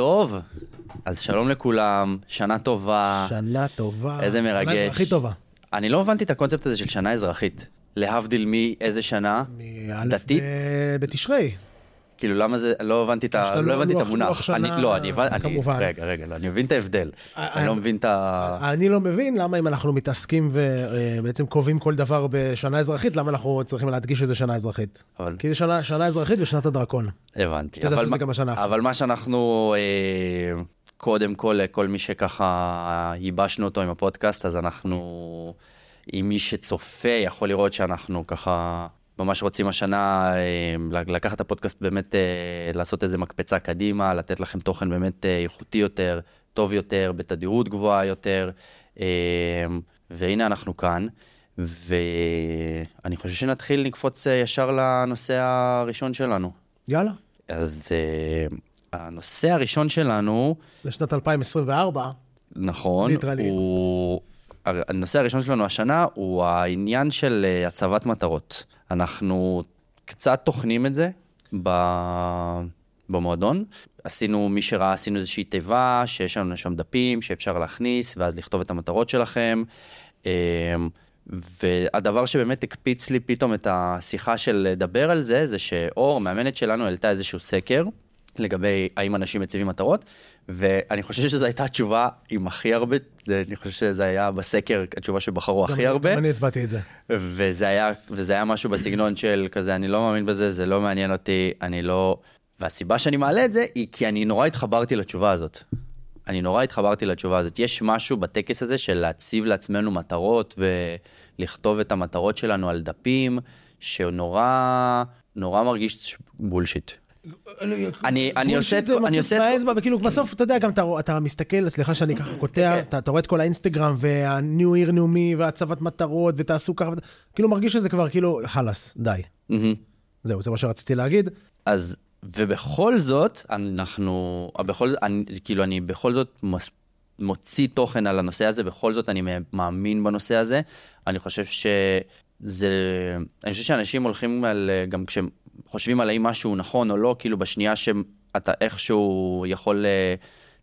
טוב, אז שלום לכולם, שנה טובה. שנה טובה. איזה מרגש. שנה אזרחית טובה. אני לא הבנתי את הקונספט הזה של שנה אזרחית. להבדיל מאיזה שנה? מאלף דתית? בתשרי. כאילו, למה זה, לא הבנתי את, יש ה... את לא הבנתי את המונח. לא, אני הבנתי. רגע, רגע, לא, אני מבין את ההבדל. אה, אני לא אה, מבין את ה... אני לא מבין למה אם אנחנו מתעסקים ובעצם קובעים כל דבר בשנה אזרחית, למה אנחנו צריכים להדגיש שזה שנה אזרחית. כי זה שנה, אזרחית ושנת הדרקון. הבנתי. אבל מה- שאנחנו, אה, קודם כל, לכל מי שככה ייבשנו אותו עם הפודקאסט, אז אנחנו, עם מי שצופה, יכול לראות שאנחנו ככה ממש רוצים השנה אה, לקחת את הפודקאסט באמת, אה, לעשות איזה מקפצה קדימה, לתת לכם תוכן באמת אה, איכותי יותר, טוב יותר, בתדירות גבוהה יותר. והנה אנחנו כאן. ואני חושב שנתחיל לקפוץ ישר לנושא הראשון שלנו. יאללה, אז uh, הנושא הראשון שלנו, לשנת 2024. נכון, ליטרלי. הוא... הנושא הראשון שלנו השנה הוא העניין של הצבת מטרות. אנחנו קצת טוחנים את זה ב... במועדון. עשינו, מי שראה, עשינו איזושהי תיבה שיש לנו שם דפים שאפשר להכניס, ואז לכתוב את המטרות שלכם. Um, והדבר שבאמת הקפיץ לי פתאום את השיחה של לדבר על זה, זה שאור, מאמנת שלנו, העלתה איזשהו סקר לגבי האם אנשים מציבים מטרות, ואני חושב שזו הייתה התשובה עם הכי הרבה, זה, אני חושב שזה היה בסקר התשובה שבחרו הכי הרבה, גם אני הצבעתי את זה. וזה היה, וזה היה משהו בסגנון של כזה, אני לא מאמין בזה, זה לא מעניין אותי, אני לא... והסיבה שאני מעלה את זה היא כי אני נורא התחברתי לתשובה הזאת. אני נורא התחברתי לתשובה הזאת. יש משהו בטקס הזה של להציב לעצמנו מטרות ולכתוב את המטרות שלנו על דפים, שנורא, נורא מרגיש בולשיט. אני- אני עושה את- בולשיט, אני עושה את- באצבע, וכאילו בסוף אתה יודע גם אתה, אתה מסתכל סליחה שאני ככה קוטע אתה, אתה רואה את כל האינסטגרם וה-new year new me והצבת מטרות ותעשו ככה כאילו מרגיש שזה כבר כאילו חלאס די. זהו זה מה שרציתי להגיד אז, ובכל זאת, אנחנו, בכל, אני, כאילו, אני בכל זאת מס, מוציא תוכן על הנושא הזה, בכל זאת אני מאמין בנושא הזה. אני חושב שזה, אני חושב שאנשים הולכים על, גם כשהם חושבים על האם משהו נכון או לא, כאילו בשנייה שאתה איכשהו יכול אה,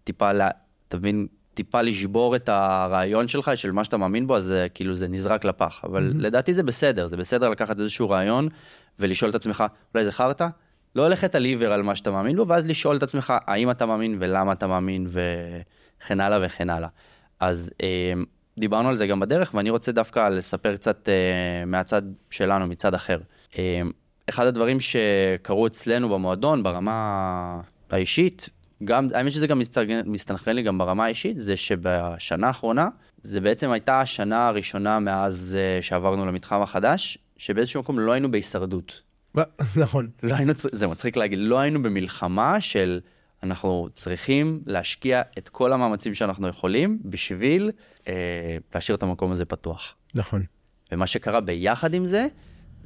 טיפה, לה, תבין, טיפה לשבור את הרעיון שלך, של מה שאתה מאמין בו, אז זה, כאילו זה נזרק לפח. אבל mm-hmm. לדעתי זה בסדר, זה בסדר לקחת איזשהו רעיון ולשאול את עצמך, אולי זה חרטא? לא ללכת על עיוור על מה שאתה מאמין בו, ואז לשאול את עצמך האם אתה מאמין ולמה אתה מאמין וכן הלאה וכן הלאה. אז אה, דיברנו על זה גם בדרך, ואני רוצה דווקא לספר קצת אה, מהצד שלנו, מצד אחר. אה, אחד הדברים שקרו אצלנו במועדון ברמה האישית, גם, האמת שזה גם מסתנכרן- לי גם ברמה האישית, זה שבשנה האחרונה, זה בעצם הייתה השנה הראשונה מאז אה, שעברנו למתחם החדש, שבאיזשהו מקום לא היינו בהישרדות. נכון לא היינו, זה מצחיק להגיד, לא היינו במלחמה של אנחנו צריכים להשקיע את כל המאמצים שאנחנו יכולים בשביל אה, להשאיר את המקום הזה פתוח. נכון ומה שקרה ביחד עם זה,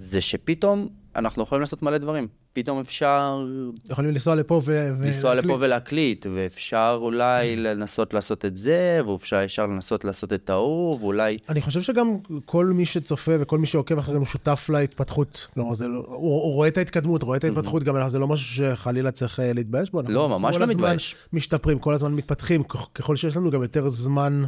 זה שפתאום אנחנו יכולים לעשות מלא דברים. פתאום אפשר יכולים לנסוע לפה ו... ו- לנסוע לפה להקליט. ולהקליט, ואפשר אולי לנסות לעשות את זה, ואפשר אפשר לנסות לעשות את ההוא, ואולי... אני חושב שגם כל מי שצופה וכל מי שעוקב אחרינו שותף להתפתחות. כלומר, זה לא, הוא, הוא רואה את ההתקדמות, רואה את ההתפתחות, גם זה לא משהו שחלילה צריך אה, להתבייש בו. לא, ממש כל לא הזמן מתבייש. משתפרים, כל הזמן מתפתחים, ככל שיש לנו גם יותר זמן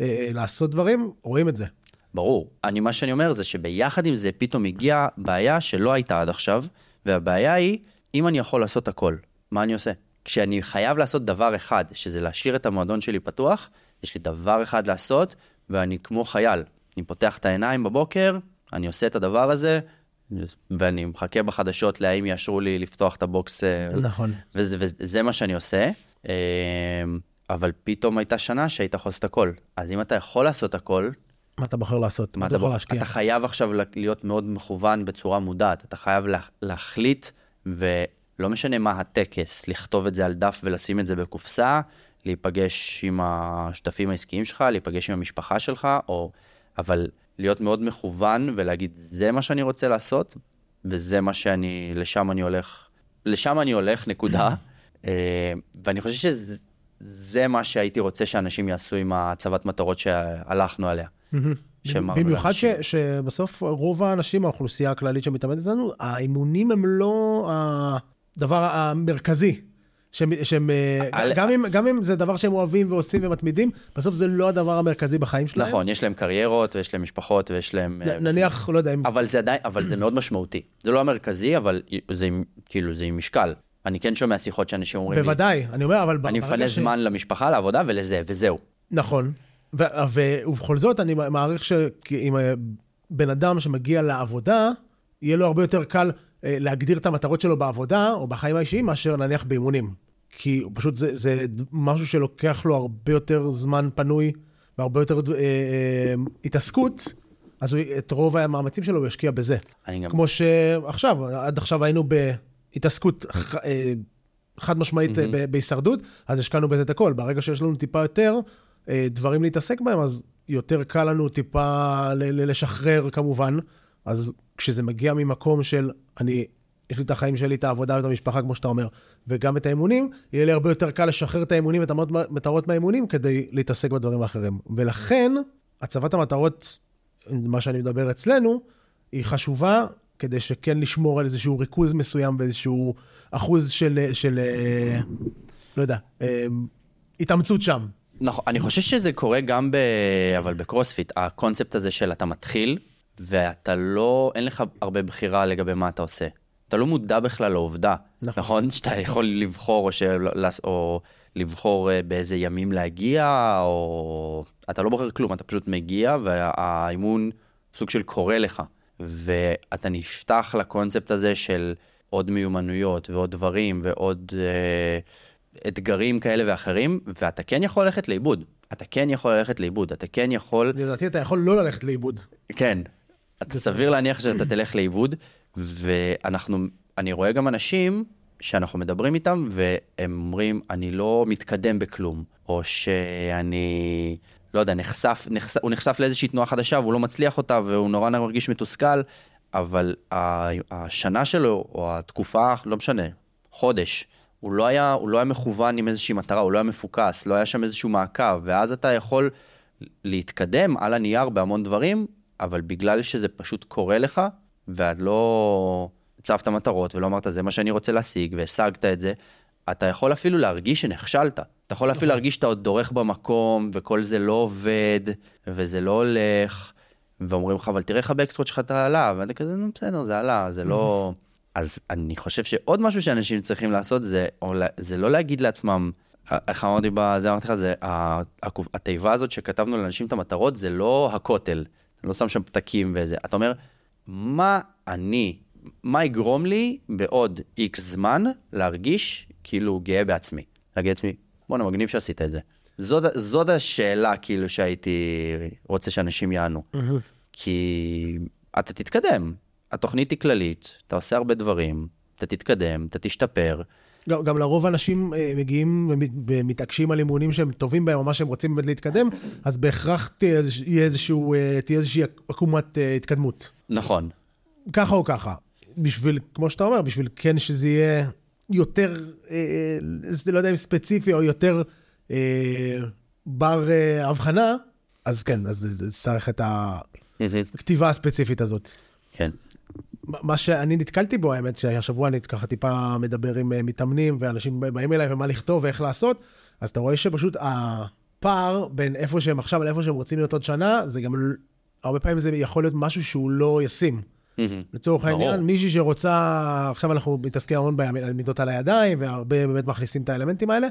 אה, אה, לעשות דברים, רואים את זה. ברור. אני, מה שאני אומר זה שביחד עם זה פתאום הגיעה בעיה שלא הייתה עד עכשיו, והבעיה היא, אם אני יכול לעשות הכל, מה אני עושה? כשאני חייב לעשות דבר אחד, שזה להשאיר את המועדון שלי פתוח, יש לי דבר אחד לעשות, ואני כמו חייל. אני פותח את העיניים בבוקר, אני עושה את הדבר הזה, ואני מחכה בחדשות להאם יאשרו לי לפתוח את הבוקס. אה, נכון. וזה, וזה מה שאני עושה, אה, אבל פתאום הייתה שנה שהיית יכול לעשות הכל. אז אם אתה יכול לעשות הכל, מה אתה בוחר לעשות? מה אתה יכול בוח- להשקיע. אתה חייב עכשיו להיות מאוד מכוון בצורה מודעת, אתה חייב לה, להחליט, ולא משנה מה הטקס, לכתוב את זה על דף ולשים את זה בקופסה, להיפגש עם השותפים העסקיים שלך, להיפגש עם המשפחה שלך, או... אבל להיות מאוד מכוון ולהגיד, זה מה שאני רוצה לעשות, וזה מה שאני, לשם אני הולך, לשם אני הולך, נקודה. אה, ואני חושב שזה מה שהייתי רוצה שאנשים יעשו עם הצבת מטרות שהלכנו עליה. שאמרנו במיוחד ש. שבסוף רוב האנשים, האוכלוסייה הכללית שמתאמנת אצלנו, האימונים הם לא הדבר המרכזי. שהם, שהם אה, על- גם, אם, גם אם זה דבר שהם אוהבים ועושים ומתמידים, בסוף זה לא הדבר המרכזי בחיים שלהם. נכון, יש להם קריירות ויש להם משפחות ויש להם... אה, נניח, לא יודע, אם... אבל זה עדיין, אבל זה מאוד משמעותי. זה לא המרכזי, אבל זה עם, כאילו, זה עם משקל. אני כן שומע שיחות שאנשים אומרים לי, בוודאי, אני אומר, אבל... אני מפנה ש- זמן למשפחה, לעבודה ולזה, וזהו. נכון. ו- ובכל זאת, אני מעריך שאם אה, בן אדם שמגיע לעבודה, יהיה לו הרבה יותר קל אה, להגדיר את המטרות שלו בעבודה או בחיים האישיים, מאשר נניח באימונים. כי פשוט זה, זה משהו שלוקח לו הרבה יותר זמן פנוי והרבה יותר אה, אה, התעסקות, אז הוא, את רוב המאמצים שלו הוא ישקיע בזה. אני גם... כמו שעכשיו, עד עכשיו היינו בהתעסקות ח- אה, חד משמעית אה, ב- בהישרדות, אז השקענו בזה את הכל. ברגע שיש לנו טיפה יותר דברים להתעסק בהם, אז יותר קל לנו טיפה לשחרר כמובן. אז כשזה מגיע ממקום של אני, יש לי את החיים שלי, את העבודה ואת המשפחה, כמו שאתה אומר, וגם את האימונים, יהיה לי הרבה יותר קל לשחרר את האימונים ואת המטרות מהאימונים כדי להתעסק בדברים האחרים. ולכן, הצבת המטרות, מה שאני מדבר אצלנו, היא חשובה כדי שכן לשמור על איזשהו ריכוז מסוים באיזשהו אחוז של, של אה, לא יודע, אה, התאמצות שם. נכון, אני חושב שזה קורה גם ב... אבל בקרוספיט, הקונספט הזה של אתה מתחיל, ואתה לא, אין לך הרבה בחירה לגבי מה אתה עושה. אתה לא מודע בכלל לעובדה, נכון. נכון? שאתה יכול לבחור או, של... או לבחור אה, באיזה ימים להגיע, או... אתה לא בוחר כלום, אתה פשוט מגיע, והאימון סוג של קורה לך. ואתה נפתח לקונספט הזה של עוד מיומנויות ועוד דברים ועוד אה, אתגרים כאלה ואחרים, ואתה כן יכול ללכת לאיבוד. אתה כן יכול ללכת לאיבוד, אתה כן יכול... לדעתי אתה יכול לא ללכת לאיבוד. כן. אתה סביר להניח שאתה תלך לאיבוד, ואנחנו, אני רואה גם אנשים שאנחנו מדברים איתם, והם אומרים, אני לא מתקדם בכלום, או שאני, לא יודע, נחשף, נחשף, הוא נחשף לאיזושהי תנועה חדשה והוא לא מצליח אותה, והוא נורא מרגיש מתוסכל, אבל השנה שלו, או התקופה, לא משנה, חודש, הוא לא היה, הוא לא היה מכוון עם איזושהי מטרה, הוא לא היה מפוקס, לא היה שם איזשהו מעקב, ואז אתה יכול להתקדם על הנייר בהמון דברים, אבל בגלל שזה פשוט קורה לך, ואת לא הצבת מטרות ולא אמרת, זה מה שאני רוצה להשיג, והשגת את זה, אתה יכול אפילו להרגיש שנכשלת. אתה יכול אפילו להרגיש שאתה עוד דורך במקום, וכל זה לא עובד, וזה לא הולך, ואומרים לך, אבל תראה איך הבקסטרוט שלך אתה עלה, ואתה כזה, נו בסדר, זה עלה, זה לא... אז אני חושב שעוד משהו שאנשים צריכים לעשות זה, או זה לא להגיד לעצמם, איך אמרתי בזה, אמרתי לך, זה התיבה הזאת שכתבנו לאנשים את המטרות, זה לא הכותל, אני לא שם שם פתקים וזה. אתה אומר, מה אני, מה יגרום לי בעוד איקס זמן להרגיש כאילו גאה בעצמי? להגיד לעצמי, בואנה, מגניב שעשית את זה. זאת, זאת השאלה כאילו שהייתי רוצה שאנשים יענו. כי אתה תתקדם, התוכנית היא כללית, אתה עושה הרבה דברים, אתה תתקדם, אתה תשתפר. גם, גם לרוב אנשים אה, מגיעים ומת- ומתעקשים על אימונים שהם טובים בהם, או מה שהם רוצים באמת להתקדם, אז בהכרח תהיה, איזשהו, אה, תהיה איזושהי עקומת אה, התקדמות. נכון, ככה או ככה. בשביל, כמו שאתה אומר, בשביל כן שזה יהיה יותר, אה, לא יודע אם ספציפי או יותר אה, בר אה, הבחנה, אז כן, אז צריך את הכתיבה הספציפית הזאת. כן. מה שאני נתקלתי בו, האמת, שהשבוע אני ככה טיפה מדבר עם אה, מתאמנים, ואנשים באים אליי ומה לכתוב ואיך לעשות, אז אתה רואה שפשוט הפער בין איפה שהם עכשיו לאיפה שהם רוצים להיות עוד שנה, זה גם, הרבה פעמים זה יכול להיות משהו שהוא לא ישים. לצורך. העניין, מישהי שרוצה, עכשיו אנחנו מתעסקים המון בעמידות על הידיים, והרבה באמת מכניסים את האלמנטים האלה,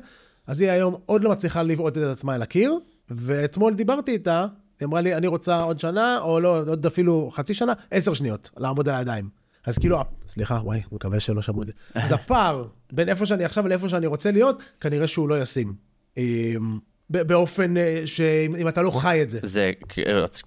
אז היא היום עוד לא מצליחה לבעוט את עצמה אל הקיר, ואתמול דיברתי איתה, היא אמרה לי, אני רוצה עוד שנה, או לא, עוד אפילו חצי שנה, עשר שניות, לעמוד על הידיים. אז כאילו, סליחה, וואי, מקווה שלא שמעו את זה. אז הפער בין איפה שאני עכשיו לאיפה שאני רוצה להיות, כנראה שהוא לא ישים. ב- באופן אה, שאם אם אתה לא חי את זה. זה,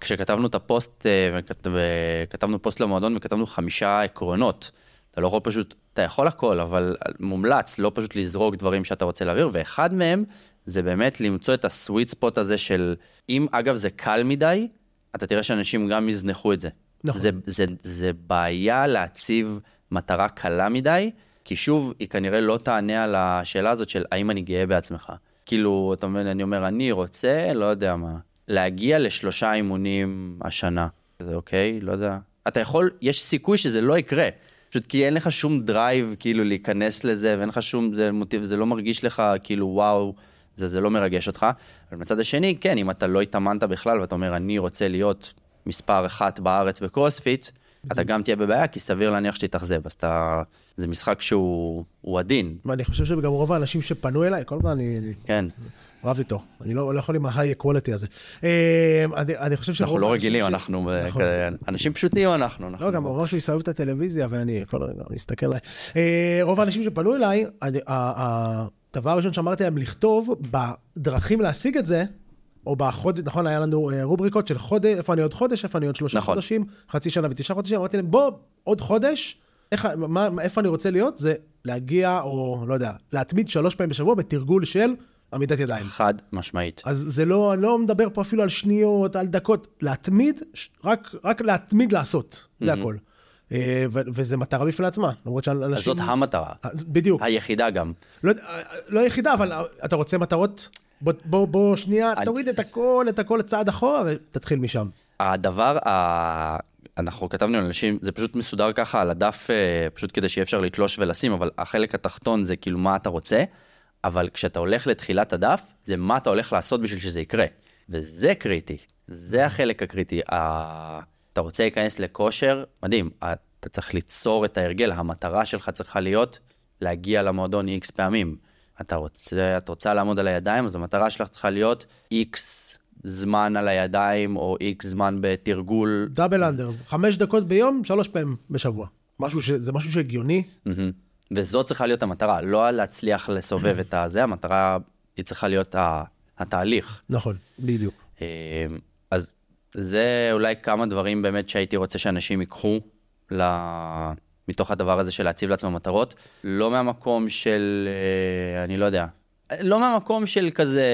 כשכתבנו את הפוסט, אה, וכתבנו פוסט למועדון וכתבנו חמישה עקרונות. אתה לא יכול פשוט, אתה יכול הכל, אבל מומלץ לא פשוט לזרוק דברים שאתה רוצה להעביר, ואחד מהם זה באמת למצוא את הסוויט ספוט הזה של, אם אגב זה קל מדי, אתה תראה שאנשים גם יזנחו את זה. נכון. זה, זה, זה בעיה להציב מטרה קלה מדי, כי שוב, היא כנראה לא תענה על השאלה הזאת של האם אני גאה בעצמך. כאילו, אתה מבין, אני אומר, אני רוצה, לא יודע מה, להגיע לשלושה אימונים השנה. זה אוקיי? לא יודע. אתה יכול, יש סיכוי שזה לא יקרה. פשוט כי אין לך שום drive כאילו להיכנס לזה, ואין לך שום, זה, מוטיב, זה לא מרגיש לך כאילו וואו, זה, זה לא מרגש אותך. אבל מצד השני, כן, אם אתה לא התאמנת בכלל ואתה אומר, אני רוצה להיות מספר אחת בארץ בקרוספיט, אתה גם תהיה בבעיה, כי סביר להניח שתתאכזב, אז אתה... זה משחק שהוא עדין. ואני חושב שגם רוב האנשים שפנו אליי, כל הזמן אני... כן. רב איתו, אני לא, לא יכול עם ה-high equality הזה. אה, אני, אני חושב שרוב... אנחנו לא רגילים, ש... אנחנו נכון. אנשים פשוטים אנחנו. לא, גם הוא אמר שהוא יסובב את הטלוויזיה ואני כל רגע, אני אסתכל עליי. אה, רוב האנשים שפנו אליי, הדבר הראשון שאמרתי להם לכתוב בדרכים להשיג את זה, או בחודש, נכון, היה לנו אה, רובריקות של חודש, איפה אני עוד חודש, איפה אני עוד שלושה נכון. חודשים, חצי שנה ותשעה חודשים, אמרתי להם, בוא, עוד חודש, איך, מה, איפה אני רוצה להיות, זה להגיע, או לא יודע, להתמיד שלוש פעמים בשבוע בתרגול של עמידת ידיים. חד משמעית. אז זה לא, אני לא מדבר פה אפילו על שניות, על דקות, להתמיד, רק, רק להתמיד לעשות, זה mm-hmm. הכל. אה, וזו מטרה בפני עצמה, למרות שאנשים... אז זאת המטרה. בדיוק. היחידה גם. לא, לא היחידה, אבל אתה רוצה מטרות? בוא, בוא, בוא שנייה, אני... תוריד את הכל, את הכל צעד אחורה ותתחיל משם. הדבר, ה... אנחנו כתבנו לאנשים, זה פשוט מסודר ככה על הדף, אה, פשוט כדי שיהיה אפשר לתלוש ולשים, אבל החלק התחתון זה כאילו מה אתה רוצה, אבל כשאתה הולך לתחילת הדף, זה מה אתה הולך לעשות בשביל שזה יקרה. וזה קריטי, זה החלק הקריטי. אתה רוצה להיכנס לכושר, מדהים, אתה צריך ליצור את ההרגל, המטרה שלך צריכה להיות להגיע למועדון איקס פעמים. אתה רוצה, את רוצה לעמוד על הידיים, אז המטרה שלך צריכה להיות איקס זמן על הידיים, או איקס זמן בתרגול. דאבל אנדרס, חמש דקות ביום, שלוש פעמים בשבוע. משהו ש... זה משהו שהגיוני. וזאת צריכה להיות המטרה, לא להצליח לסובב את הזה, המטרה היא צריכה להיות התהליך. נכון, בדיוק. אה, אז זה אולי כמה דברים באמת שהייתי רוצה שאנשים ייקחו ל... מתוך הדבר הזה של להציב לעצמם מטרות, לא מהמקום של, אה, אני לא יודע, לא מהמקום של כזה,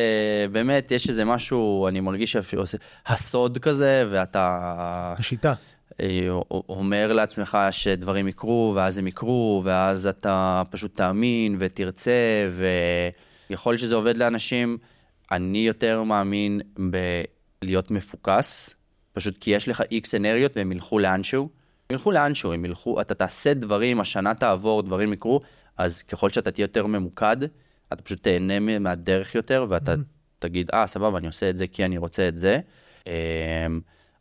באמת, יש איזה משהו, אני מרגיש שאפילו עושה, הסוד כזה, ואתה... השיטה. אה, אומר לעצמך שדברים יקרו, ואז הם יקרו, ואז אתה פשוט תאמין ותרצה, ויכול שזה עובד לאנשים. אני יותר מאמין בלהיות מפוקס, פשוט כי יש לך איקס אנרגיות והם ילכו לאנשהו. הם ילכו לאנשהו, הם ילכו, אתה תעשה דברים, השנה תעבור, דברים יקרו, אז ככל שאתה תהיה יותר ממוקד, אתה פשוט תהנה מהדרך יותר, ואתה mm-hmm. תגיד, אה, סבבה, אני עושה את זה כי אני רוצה את זה. אמ,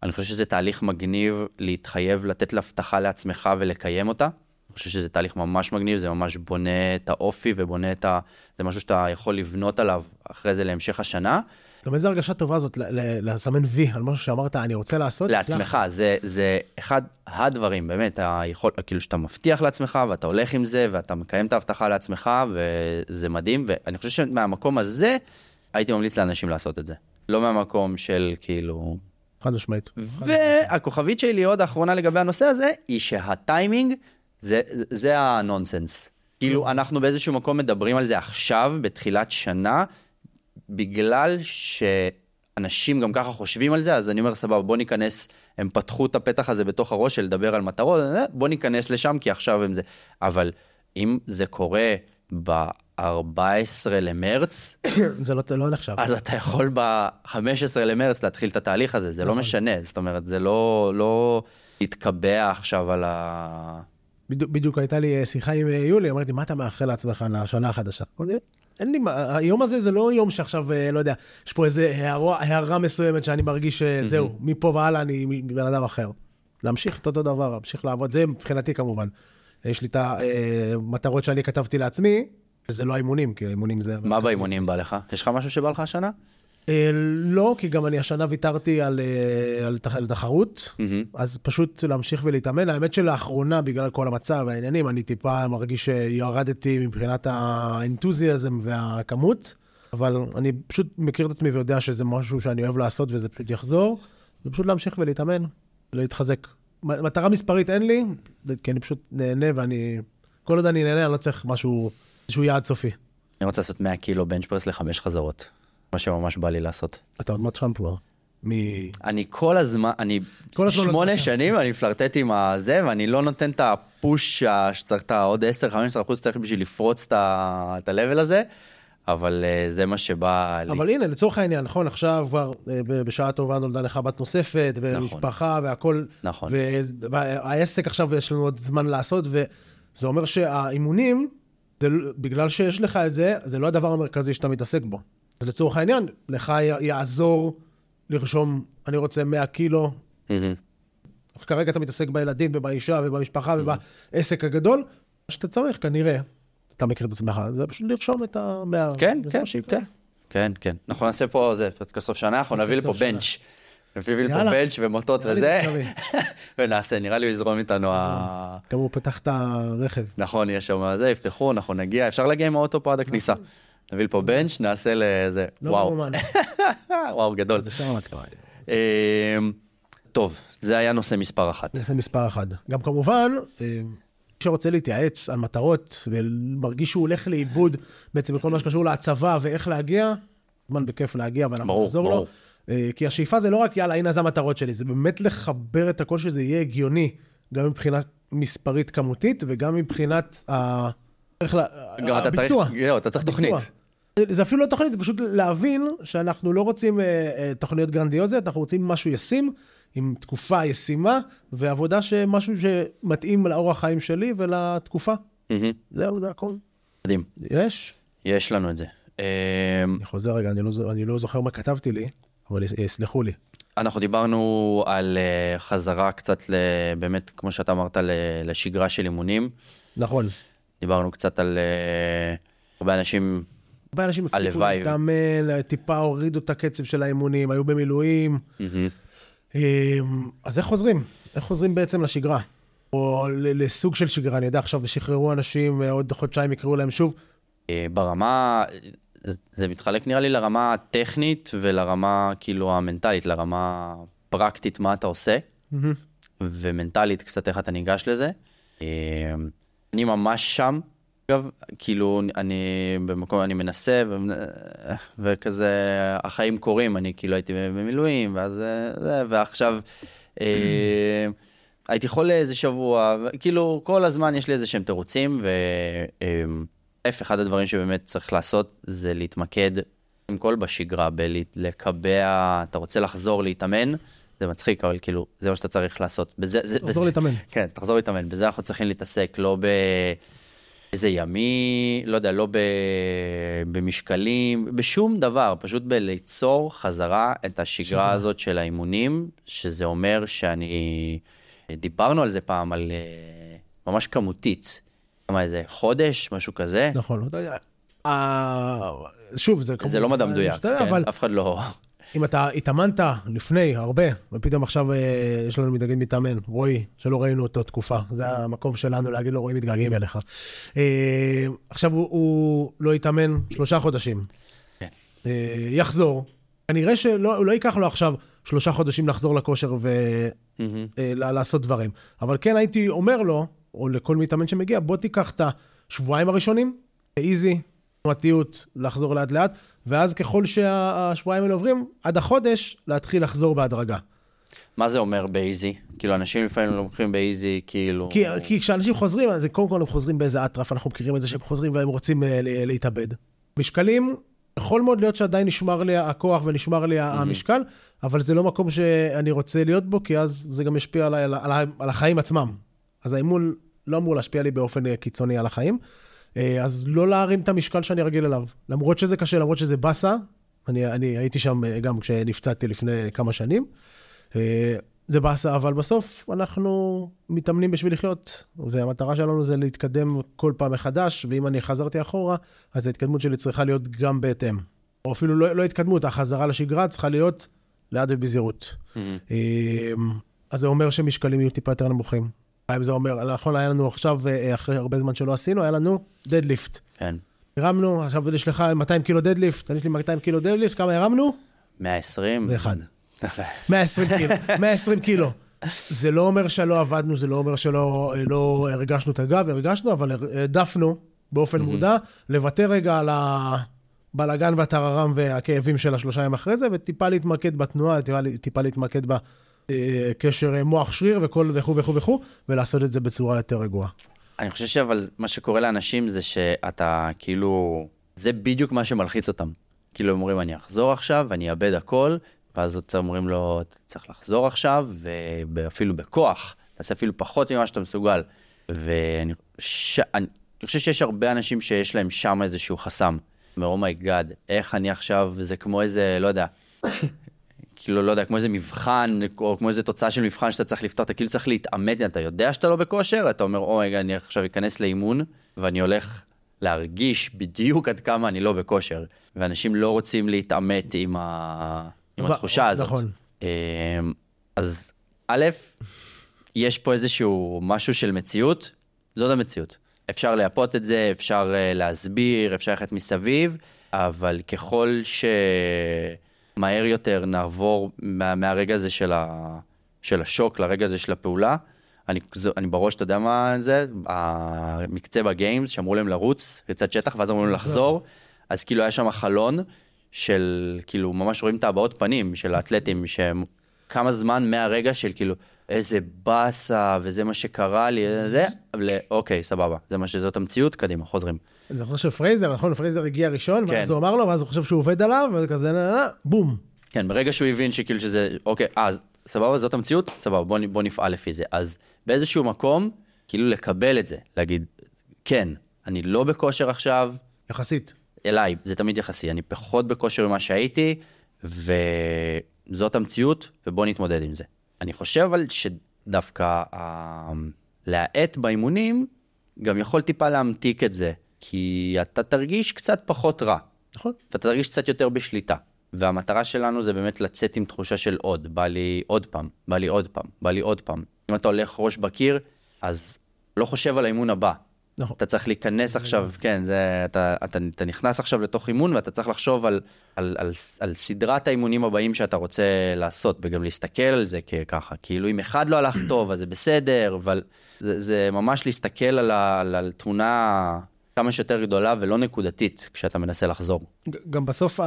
אני חושב שזה תהליך מגניב להתחייב, לתת להבטחה לעצמך ולקיים אותה. אני חושב שזה תהליך ממש מגניב, זה ממש בונה את האופי ובונה את ה... זה משהו שאתה יכול לבנות עליו אחרי זה להמשך השנה. גם איזה הרגשה טובה זאת לסמן וי על משהו שאמרת, אני רוצה לעשות. לעצמך, זה, זה אחד הדברים, באמת, היכול, כאילו שאתה מבטיח לעצמך ואתה הולך עם זה ואתה מקיים את ההבטחה לעצמך וזה מדהים, ואני חושב שמהמקום הזה הייתי ממליץ לאנשים לעשות את זה. לא מהמקום של כאילו... חד משמעית. והכוכבית שלי עוד האחרונה לגבי הנושא הזה, היא שהטיימינג זה, זה הנונסנס. כאילו, אנחנו באיזשהו מקום מדברים על זה עכשיו, בתחילת שנה, בגלל שאנשים גם ככה חושבים על זה, אז אני אומר, סבבה, בוא ניכנס, הם פתחו את הפתח הזה בתוך הראש של לדבר על מטרות, בוא ניכנס לשם, כי עכשיו הם זה. אבל אם זה קורה ב-14 למרץ, זה לא, לא נחשב. אז אתה יכול ב-15 למרץ להתחיל את התהליך הזה, זה לא נכון. משנה, זאת אומרת, זה לא, לא להתקבע עכשיו על ה... בדיוק, בדיוק הייתה לי שיחה עם יולי, אמרתי, מה אתה מאחל לעצמך לשנה החדשה? אין לי מה, היום הזה זה לא יום שעכשיו, אה, לא יודע, יש פה איזה הערה, מסוימת שאני מרגיש שזהו. מפה והלאה אני בן אדם אחר. להמשיך את אותו דבר, להמשיך לעבוד, זה מבחינתי כמובן. יש לי את המטרות שאני כתבתי לעצמי, וזה לא האימונים, כי האימונים זה... מה באימונים בא לך? יש לך משהו שבא לך השנה? אה, לא, כי גם אני השנה ויתרתי על, אה, על, על תחרות, mm-hmm. אז פשוט להמשיך ולהתאמן. האמת שלאחרונה, בגלל כל המצב והעניינים, אני טיפה מרגיש שירדתי מבחינת האנתוזיאזם והכמות, אבל אני פשוט מכיר את עצמי ויודע שזה משהו שאני אוהב לעשות וזה פשוט יחזור, זה פשוט להמשיך ולהתאמן, להתחזק. מטרה מספרית אין לי, כי אני פשוט נהנה ואני... כל עוד אני נהנה, אני לא צריך משהו, איזשהו יעד סופי. אני רוצה לעשות 100 קילו בנצ'פרס לחמש חזרות. מה שממש בא לי לעשות. אתה עוד מעט שם כבר. מ... אני כל הזמן, אני כל הזמן שמונה שנים, אני מפלרטט עם הזה, ואני לא נותן את הפוש שצריך את העוד 10-15 אחוז צריך בשביל לפרוץ את ה-level הזה, אבל אה, זה מה שבא לי. אבל הנה, לצורך העניין, נכון, עכשיו כבר אה, בשעה טובה נולדה לך בת נוספת, נכון. ומשפחה והכל, נכון. והעסק עכשיו יש לנו עוד זמן לעשות, וזה אומר שהאימונים, זה, לא- בגלל שיש לך את זה, זה לא הדבר המרכזי שאתה מתעסק בו. אז לצורך העניין, לך יעזור לרשום, אני רוצה 100 קילו, מהמם. כרגע אתה מתעסק בילדים ובאישה ובמשפחה ובעסק הגדול, מה שאתה צריך כנראה, אתה מכיר את עצמך, זה פשוט לרשום את המאה. כן, כן. כן. כן, כן. אנחנו נעשה פה, זה, פודקאסט סוף שנה, אנחנו נביא לפה. בנץ'. נביא לי פה יאללה. בנץ' ומוטות וזה. ונעשה, נראה לי הוא יזרום איתנו ה... גם הוא פתח את הרכב. נכון, יש שם זה, יפתחו, אנחנו נגיע, אפשר להגיע עם האוטו פה עד הכניסה. נביא לפה בנץ', נעשה לזה, לא וואו, מאומן. וואו, גדול. זה שם מצקרה. אמ, טוב, זה היה נושא מספר אחת. זה מספר אחד. גם כמובן, אה, מי שרוצה להתייעץ על מטרות ומרגיש שהוא הולך לאיבוד בעצם בכל מה שקשור להצבה ואיך להגיע, זמן בכיף להגיע ואנחנו נעזור. לו. אה, כי השאיפה זה לא רק, יאללה, הנה זה המטרות שלי, זה באמת לחבר את הכל שזה יהיה הגיוני, גם מבחינה מספרית כמותית וגם מבחינת ה... איך לה- גם אתה צריך, אתה צריך. תוכנית. זה אפילו לא תוכנית, זה פשוט להבין שאנחנו לא רוצים אה, אה, תוכניות גרנדיוזיות, אנחנו רוצים משהו ישים, עם תקופה ישימה, ועבודה שמשהו שמתאים לאורח חיים שלי ולתקופה. מהמם, זהו, זה הכל. מדהים, יש? יש לנו את זה. אמ, אני חוזר רגע, אני לא, אני לא זוכר מה כתבתי לי, אבל יס- יסלחו לי. אנחנו דיברנו על אה, חזרה קצת, ל- באמת, כמו שאתה אמרת, ל- לשגרה של אימונים. נכון. דיברנו קצת על אה, הרבה אנשים, הרבה אנשים הפסיקו. להתאמן, טיפה הורידו את הקצב של האימונים, היו במילואים. אמ, אז איך חוזרים? איך חוזרים בעצם לשגרה? או לסוג של שגרה, אני יודע, עכשיו שחררו אנשים, אה, עוד חודשיים יקראו להם שוב. אה, ברמה, זה מתחלק נראה לי לרמה הטכנית ולרמה כאילו המנטלית, לרמה פרקטית מה אתה עושה, ומנטלית קצת איך אתה ניגש לזה. אה, אני ממש שם, אגב, כאילו אני במקום, אני מנסה ו- וכזה החיים קורים, אני כאילו הייתי במילואים, ואז אה, זה, ועכשיו אה, הייתי חולה איזה שבוע, ו- כאילו כל הזמן יש לי איזה שהם תירוצים, ואף אחד הדברים שבאמת צריך לעשות זה להתמקד, קודם כל בשגרה, בלקבע, אתה רוצה לחזור להתאמן, זה מצחיק, אבל כאילו, זה מה שאתה צריך לעשות. בזה, זה, תחזור בזה- להתאמן. כן, תחזור להתאמן. בזה אנחנו צריכים להתעסק, לא באיזה ימי, לא יודע, לא ב... במשקלים, בשום דבר, פשוט בליצור חזרה את השגרה הזאת של האימונים, שזה אומר שאני... דיברנו על זה פעם, על אה, ממש כמותית. כמה איזה חודש, משהו כזה. נכון, לא יודע. אה, שוב, זה זה לא מדע מדויק, כן? אבל אף אחד לא... אם אתה התאמנת לפני הרבה, ופתאום עכשיו אה, יש לנו מתנגד מתאמן, רועי, שלא ראינו אותו תקופה, זה המקום שלנו להגיד לו, רועי, מתגעגעים אליך. אה, עכשיו הוא, הוא לא התאמן שלושה חודשים. כן. אה, יחזור. כנראה שלא לא ייקח לו עכשיו שלושה חודשים לחזור לכושר. ולעשות דברים. אבל כן הייתי אומר לו, או לכל מתאמן שמגיע, בוא תיקח את השבועיים הראשונים, איזי, תנועתיות, לחזור לאט לאט, ואז ככל שהשבועיים האלה עוברים, עד החודש, להתחיל לחזור בהדרגה. מה זה אומר באיזי? כאילו, אנשים לפעמים לוקחים באיזי, כאילו... כי, כי כשאנשים חוזרים, אז קודם כל הם חוזרים באיזה אטרף, אנחנו מכירים את זה שהם חוזרים והם רוצים אה, ל- להתאבד. משקלים, יכול מאוד להיות שעדיין נשמר לי הכוח ונשמר לי המשקל, אבל זה לא מקום שאני רוצה להיות בו, כי אז זה גם ישפיע עליי, על, על, על החיים עצמם. אז האימון לא אמור להשפיע לי באופן אה, קיצוני על החיים. אה, אז לא להרים את המשקל שאני רגיל אליו. למרות שזה קשה, למרות שזה באסה, אני, אני הייתי שם אה, גם כשנפצעתי לפני כמה שנים. אה, זה באסה, אבל בסוף אנחנו מתאמנים בשביל לחיות, והמטרה שלנו זה להתקדם כל פעם מחדש, ואם אני חזרתי אחורה, אז ההתקדמות שלי צריכה להיות גם בהתאם. או אפילו לא, לא התקדמות, החזרה לשגרה צריכה להיות לאט ובזהירות. אה, אז זה אומר שמשקלים יהיו טיפה יותר נמוכים. האם זה אומר, נכון, היה לנו עכשיו, אה, אחרי הרבה זמן שלא עשינו, היה לנו deadlift. כן. הרמנו, עכשיו יש לך 200 קילו deadlift, יש לי 200 קילו deadlift, כמה הרמנו? 120. ואחד. 120 קילו, 120 קילו. זה לא אומר שלא עבדנו, זה לא אומר שלא לא הרגשנו את הגב, הרגשנו, אבל העדפנו באופן מודע לוותר רגע על הבלגן והטררם והכאבים של השלושה ימים אחרי זה, וטיפה להתמקד בתנועה, טיפה, טיפה להתמקד בקשר מוח שריר וכל וכו' וכו' וכו', ולעשות את זה בצורה יותר רגועה. אני חושב שאבל מה שקורה לאנשים זה שאתה כאילו, זה בדיוק מה שמלחיץ אותם. כאילו, הם אומרים, אני אחזור עכשיו, ואני אאבד הכל, ואז אומרים לו, אתה צריך לחזור עכשיו, ואפילו בכוח, תעשה אפילו פחות ממה שאתה מסוגל. ואני ש... אני, אני חושב שיש הרבה אנשים שיש להם שם איזשהו חסם. oh my god, איך אני עכשיו, זה כמו איזה, לא יודע, כאילו, לא יודע, כמו איזה מבחן, או כמו איזה תוצאה של מבחן שאתה צריך לפתור, אתה כאילו צריך להתעמת, אתה יודע שאתה לא בכושר, אתה אומר, oh my god, אני עכשיו אכנס לאימון, ואני הולך להרגיש בדיוק עד כמה אני לא בכושר. ואנשים לא רוצים להתעמת עם, ה... עם התחושה הזאת. נכון. אמ, אז א', יש פה איזשהו משהו של מציאות, זאת המציאות. אפשר לייפות את זה, אפשר uh, להסביר, אפשר ללכת מסביב, אבל ככל שמהר יותר נעבור מה, מהרגע הזה של, ה, של השוק לרגע הזה של הפעולה, אני, אני בראש, אתה יודע מה זה? המקצה ב Games, שאמרו להם לרוץ, ריצת שטח, ואז אמרו להם לחזור, אז כאילו היה שם חלון של, כאילו, ממש רואים את הבעות פנים של האתלטים, שהם כמה זמן מהרגע של כאילו, איזה באסה, וזה מה שקרה לי, זה, אוקיי, סבבה, זה מה שזאת המציאות, קדימה, חוזרים. אני זוכר שפרייזר, נכון, פרייזר הגיע ראשון, כן. ואז הוא אמר לו, ואז הוא חושב שהוא עובד עליו, וכזה, נה, נה, בום. כן, ברגע שהוא הבין שכאילו שזה, אוקיי, אז סבבה, זאת המציאות, סבבה, בוא, בוא נפעל לפי זה. אז באיזשהו מקום, כאילו לקבל את זה, להגיד, כן, אני לא בכושר עכשיו. יחסית. אליי, זה תמיד יחסי, אני פחות בכושר ממה שהייתי, וזאת המציאות, ובוא נתמודד עם זה. אני חושב אבל שדווקא אה, להאט באימונים, גם יכול טיפה להמתיק את זה, כי אתה תרגיש קצת פחות רע. נכון. ואתה תרגיש קצת יותר בשליטה. והמטרה שלנו זה באמת לצאת עם תחושה של עוד, בא לי עוד פעם, בא לי עוד פעם, בא לי עוד פעם. אם אתה הולך ראש בקיר, אז לא חושב על האימון הבא. נכון. אתה צריך להיכנס עכשיו, כן, זה, אתה, אתה, אתה נכנס עכשיו לתוך אימון ואתה צריך לחשוב על, על, על, על סדרת האימונים הבאים שאתה רוצה לעשות, וגם להסתכל על זה ככה, כאילו אם אחד לא הלך טוב אז זה בסדר, אבל זה, זה ממש להסתכל על, על, על תמונה כמה שיותר גדולה ולא נקודתית כשאתה מנסה לחזור. גם בסוף,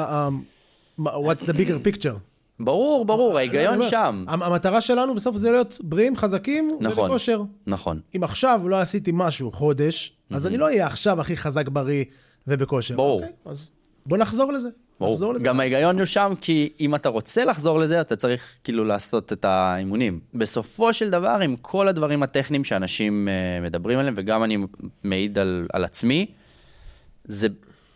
what's the bigger picture? ברור, ברור, ההיגיון שם. המטרה שלנו בסוף זה להיות בריאים, חזקים נכון, ובכושר. נכון. אם עכשיו לא עשיתי משהו חודש, אז אני לא אהיה עכשיו הכי חזק, בריא ובכושר. ברור. אוקיי? אז בוא נחזור לזה. ברור. גם ההיגיון הוא שם, כי אם אתה רוצה לחזור לזה, אתה צריך כאילו לעשות את האימונים. בסופו של דבר, עם כל הדברים הטכניים שאנשים uh, מדברים עליהם, וגם אני מעיד על, על עצמי, זה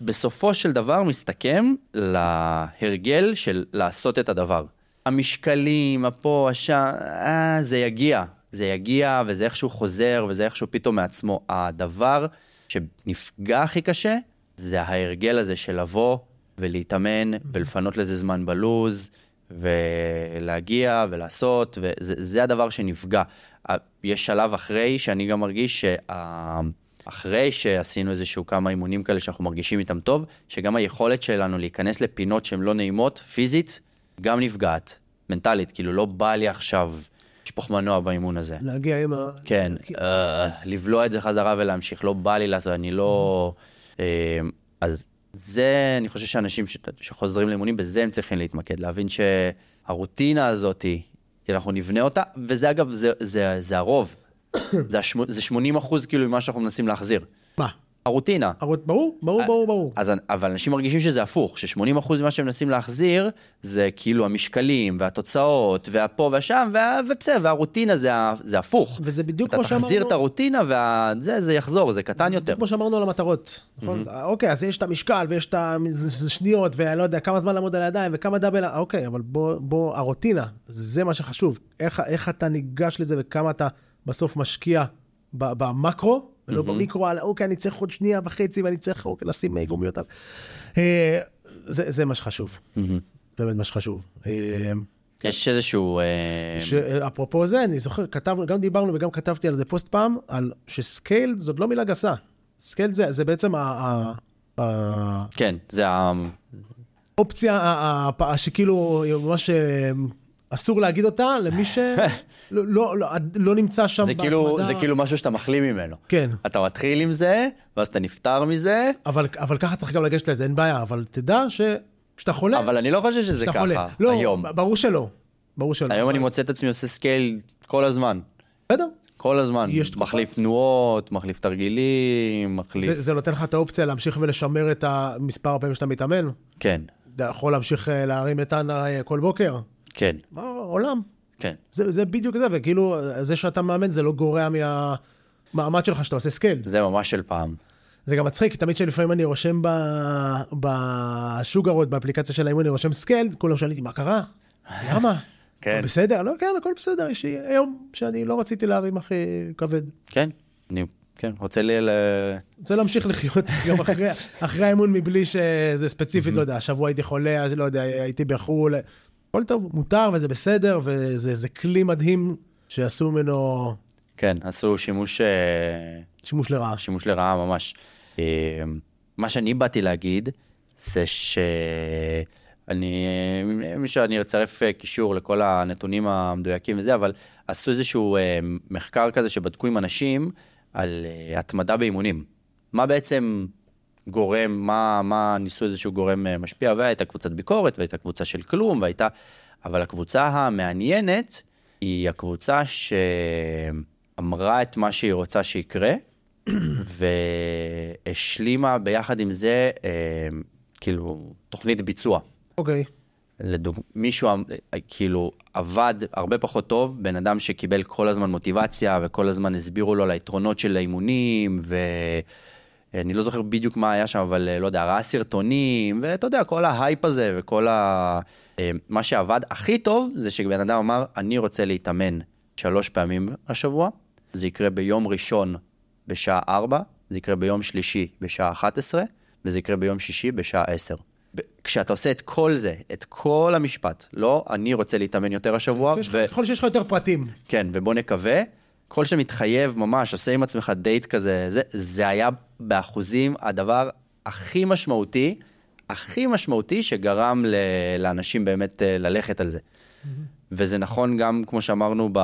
בסופו של דבר מסתכם להרגל של לעשות את הדבר. המשקלים, הפה, השם, אה, זה יגיע. זה יגיע, וזה איכשהו חוזר, וזה איכשהו פתאום מעצמו. הדבר שנפגע הכי קשה, זה ההרגל הזה של לבוא ולהתאמן, ולפנות לזה זמן בלוז, ולהגיע ולעשות, וזה הדבר שנפגע. יש שלב אחרי שאני גם מרגיש שה... אחרי שעשינו איזשהו כמה אימונים כאלה שאנחנו מרגישים איתם טוב, שגם היכולת שלנו להיכנס לפינות שהן לא נעימות, פיזית, גם נפגעת, מנטלית, כאילו לא בא לי עכשיו לשפוך מנוע באימון הזה. להגיע עם ה... כן, uh, לבלוע את זה חזרה ולהמשיך, לא בא לי לעשות, אני לא... Uh, אז זה, אני חושב שאנשים ש... שחוזרים לאימונים, בזה הם צריכים להתמקד, להבין שהרוטינה הזאת, אנחנו נבנה אותה, וזה אגב, זה, זה, זה הרוב. זה, השמ... זה 80 אחוז כאילו ממה שאנחנו מנסים להחזיר. מה? הרוטינה. הרות... ברור, ברור, ברור, ברור. אז, אבל אנשים מרגישים שזה הפוך, ש-80 אחוז ממה שהם מנסים להחזיר, זה כאילו המשקלים, והתוצאות, והפה והשם, וה... ובסדר, והרוטינה זה, זה הפוך. וזה בדיוק כמו שאמרנו... אתה תחזיר את הרוטינה, וזה זה יחזור, זה קטן זה יותר. כמו שאמרנו על המטרות, נכון? Mm-hmm. אוקיי, אז יש את המשקל, ויש את השניות, ואני לא יודע, כמה זמן לעמוד על הידיים, וכמה דאבל... אוקיי, אבל בוא, בוא, הרוטינה, זה מה שחשוב. איך, איך אתה ניגש לזה, וכמה אתה... בסוף משקיע במקרו, ולא במיקרו, על אוקיי, אני צריך עוד שנייה וחצי, ואני צריך אוקיי, לשים גומיות על... אה, זה, זה מה שחשוב, באמת מה שחשוב. אה, יש איזשהו... אה, אפרופו זה, אני זוכר, כתבנו, גם דיברנו וגם כתבתי על זה פוסט פעם, על ש scale זאת לא מילה גסה. scale זה, זה בעצם ה... כן, זה ה... אופציה שכאילו ממש אסור להגיד אותה למי שלא לא, לא, לא נמצא שם זה כאילו, זה כאילו משהו שאתה מחלים ממנו. כן. אתה מתחיל עם זה, ואז אתה נפטר מזה. אבל, אבל ככה צריך גם לגשת לזה, אין בעיה, אבל תדע שכשאתה חולה... אבל אני לא חושב שזה ככה, חולה. לא, היום. ברור שלא. ברור שלא. היום אני מוצא את עצמי עושה scale כל הזמן. בסדר. כל הזמן. יש תקופות. מחליף תנועות, מחליף תרגילים, מחליף... זה, זה נותן לך את האופציה להמשיך ולשמר את המספר הפעמים שאתה מתאמן? כן, אתה יכול להמשיך אה, להרים מטען אה, כל בוקר? כן, מה, עולם. כן. זה, זה בדיוק זה, וכאילו, זה שאתה מאמן זה לא גורע מהמעמד שלך שאתה עושה scale. זה ממש של פעם. זה גם מצחיק, תמיד שלפעמים אני רושם בסוגריים, באפליקציה של האימון, אני רושם scale, כולם שואלים אותי, מה קרה? למה? כן. בסדר? לא, כן, הכל בסדר, יש לי היום שאני לא רציתי להרים הכי כבד. כן, אני כן, רוצה לי... ל... רוצה להמשיך לחיות גם אחרי, אחרי האימון מבלי שזה ספציפית, לא יודע, השבוע הייתי חולה, לא יודע, הייתי בחו"ל, הכל טוב, מותר וזה בסדר, וזה זה כלי מדהים שעשו ממנו כן, עשו שימוש, אה, שימוש לרעה. שימוש לרעה ממש. אה, מה שאני באתי להגיד, זה שאני, מישהו, אני אצרף אה, קישור לכל הנתונים המדויקים וזה, אבל עשו איזשהו אה, מחקר כזה שבדקו עם אנשים על אה, התמדה באימונים. מה בעצם גורם, מה, מה ניסו איזשהו גורם אה, משפיע, והייתה קבוצת ביקורת, והייתה קבוצה של כלום, והייתה... אבל הקבוצה המעניינת היא הקבוצה שאמרה את מה שהיא רוצה שיקרה, והשלימה ביחד עם זה, אה, כאילו, תוכנית ביצוע. אוקיי. לדוג... מישהו אה, כאילו עבד הרבה פחות טוב, בן אדם שקיבל כל הזמן מוטיבציה וכל הזמן הסבירו לו על היתרונות של האימונים, ואני לא זוכר בדיוק מה היה שם, אבל אה, לא יודע, ראה סרטונים, ואתה יודע, כל ההייפ הזה וכל ה... אה, מה שעבד הכי טוב זה שבן אדם אמר, אני רוצה להתאמן שלוש פעמים השבוע, זה יקרה ביום ראשון בשעה 4, זה יקרה ביום שלישי בשעה 11, וזה יקרה ביום שישי בשעה 10. ב- כשאתה עושה את כל זה, את כל המשפט, לא אני רוצה להתאמן יותר השבוע, ו... ככל שיש לך יותר פרטים. כן, ובוא נקווה, כל שאתה מתחייב ממש, עושה עם עצמך דייט כזה, זה, זה היה באחוזים הדבר הכי משמעותי, הכי משמעותי שגרם ל, לאנשים באמת אה, ללכת על זה. וזה נכון גם, כמו שאמרנו, ב...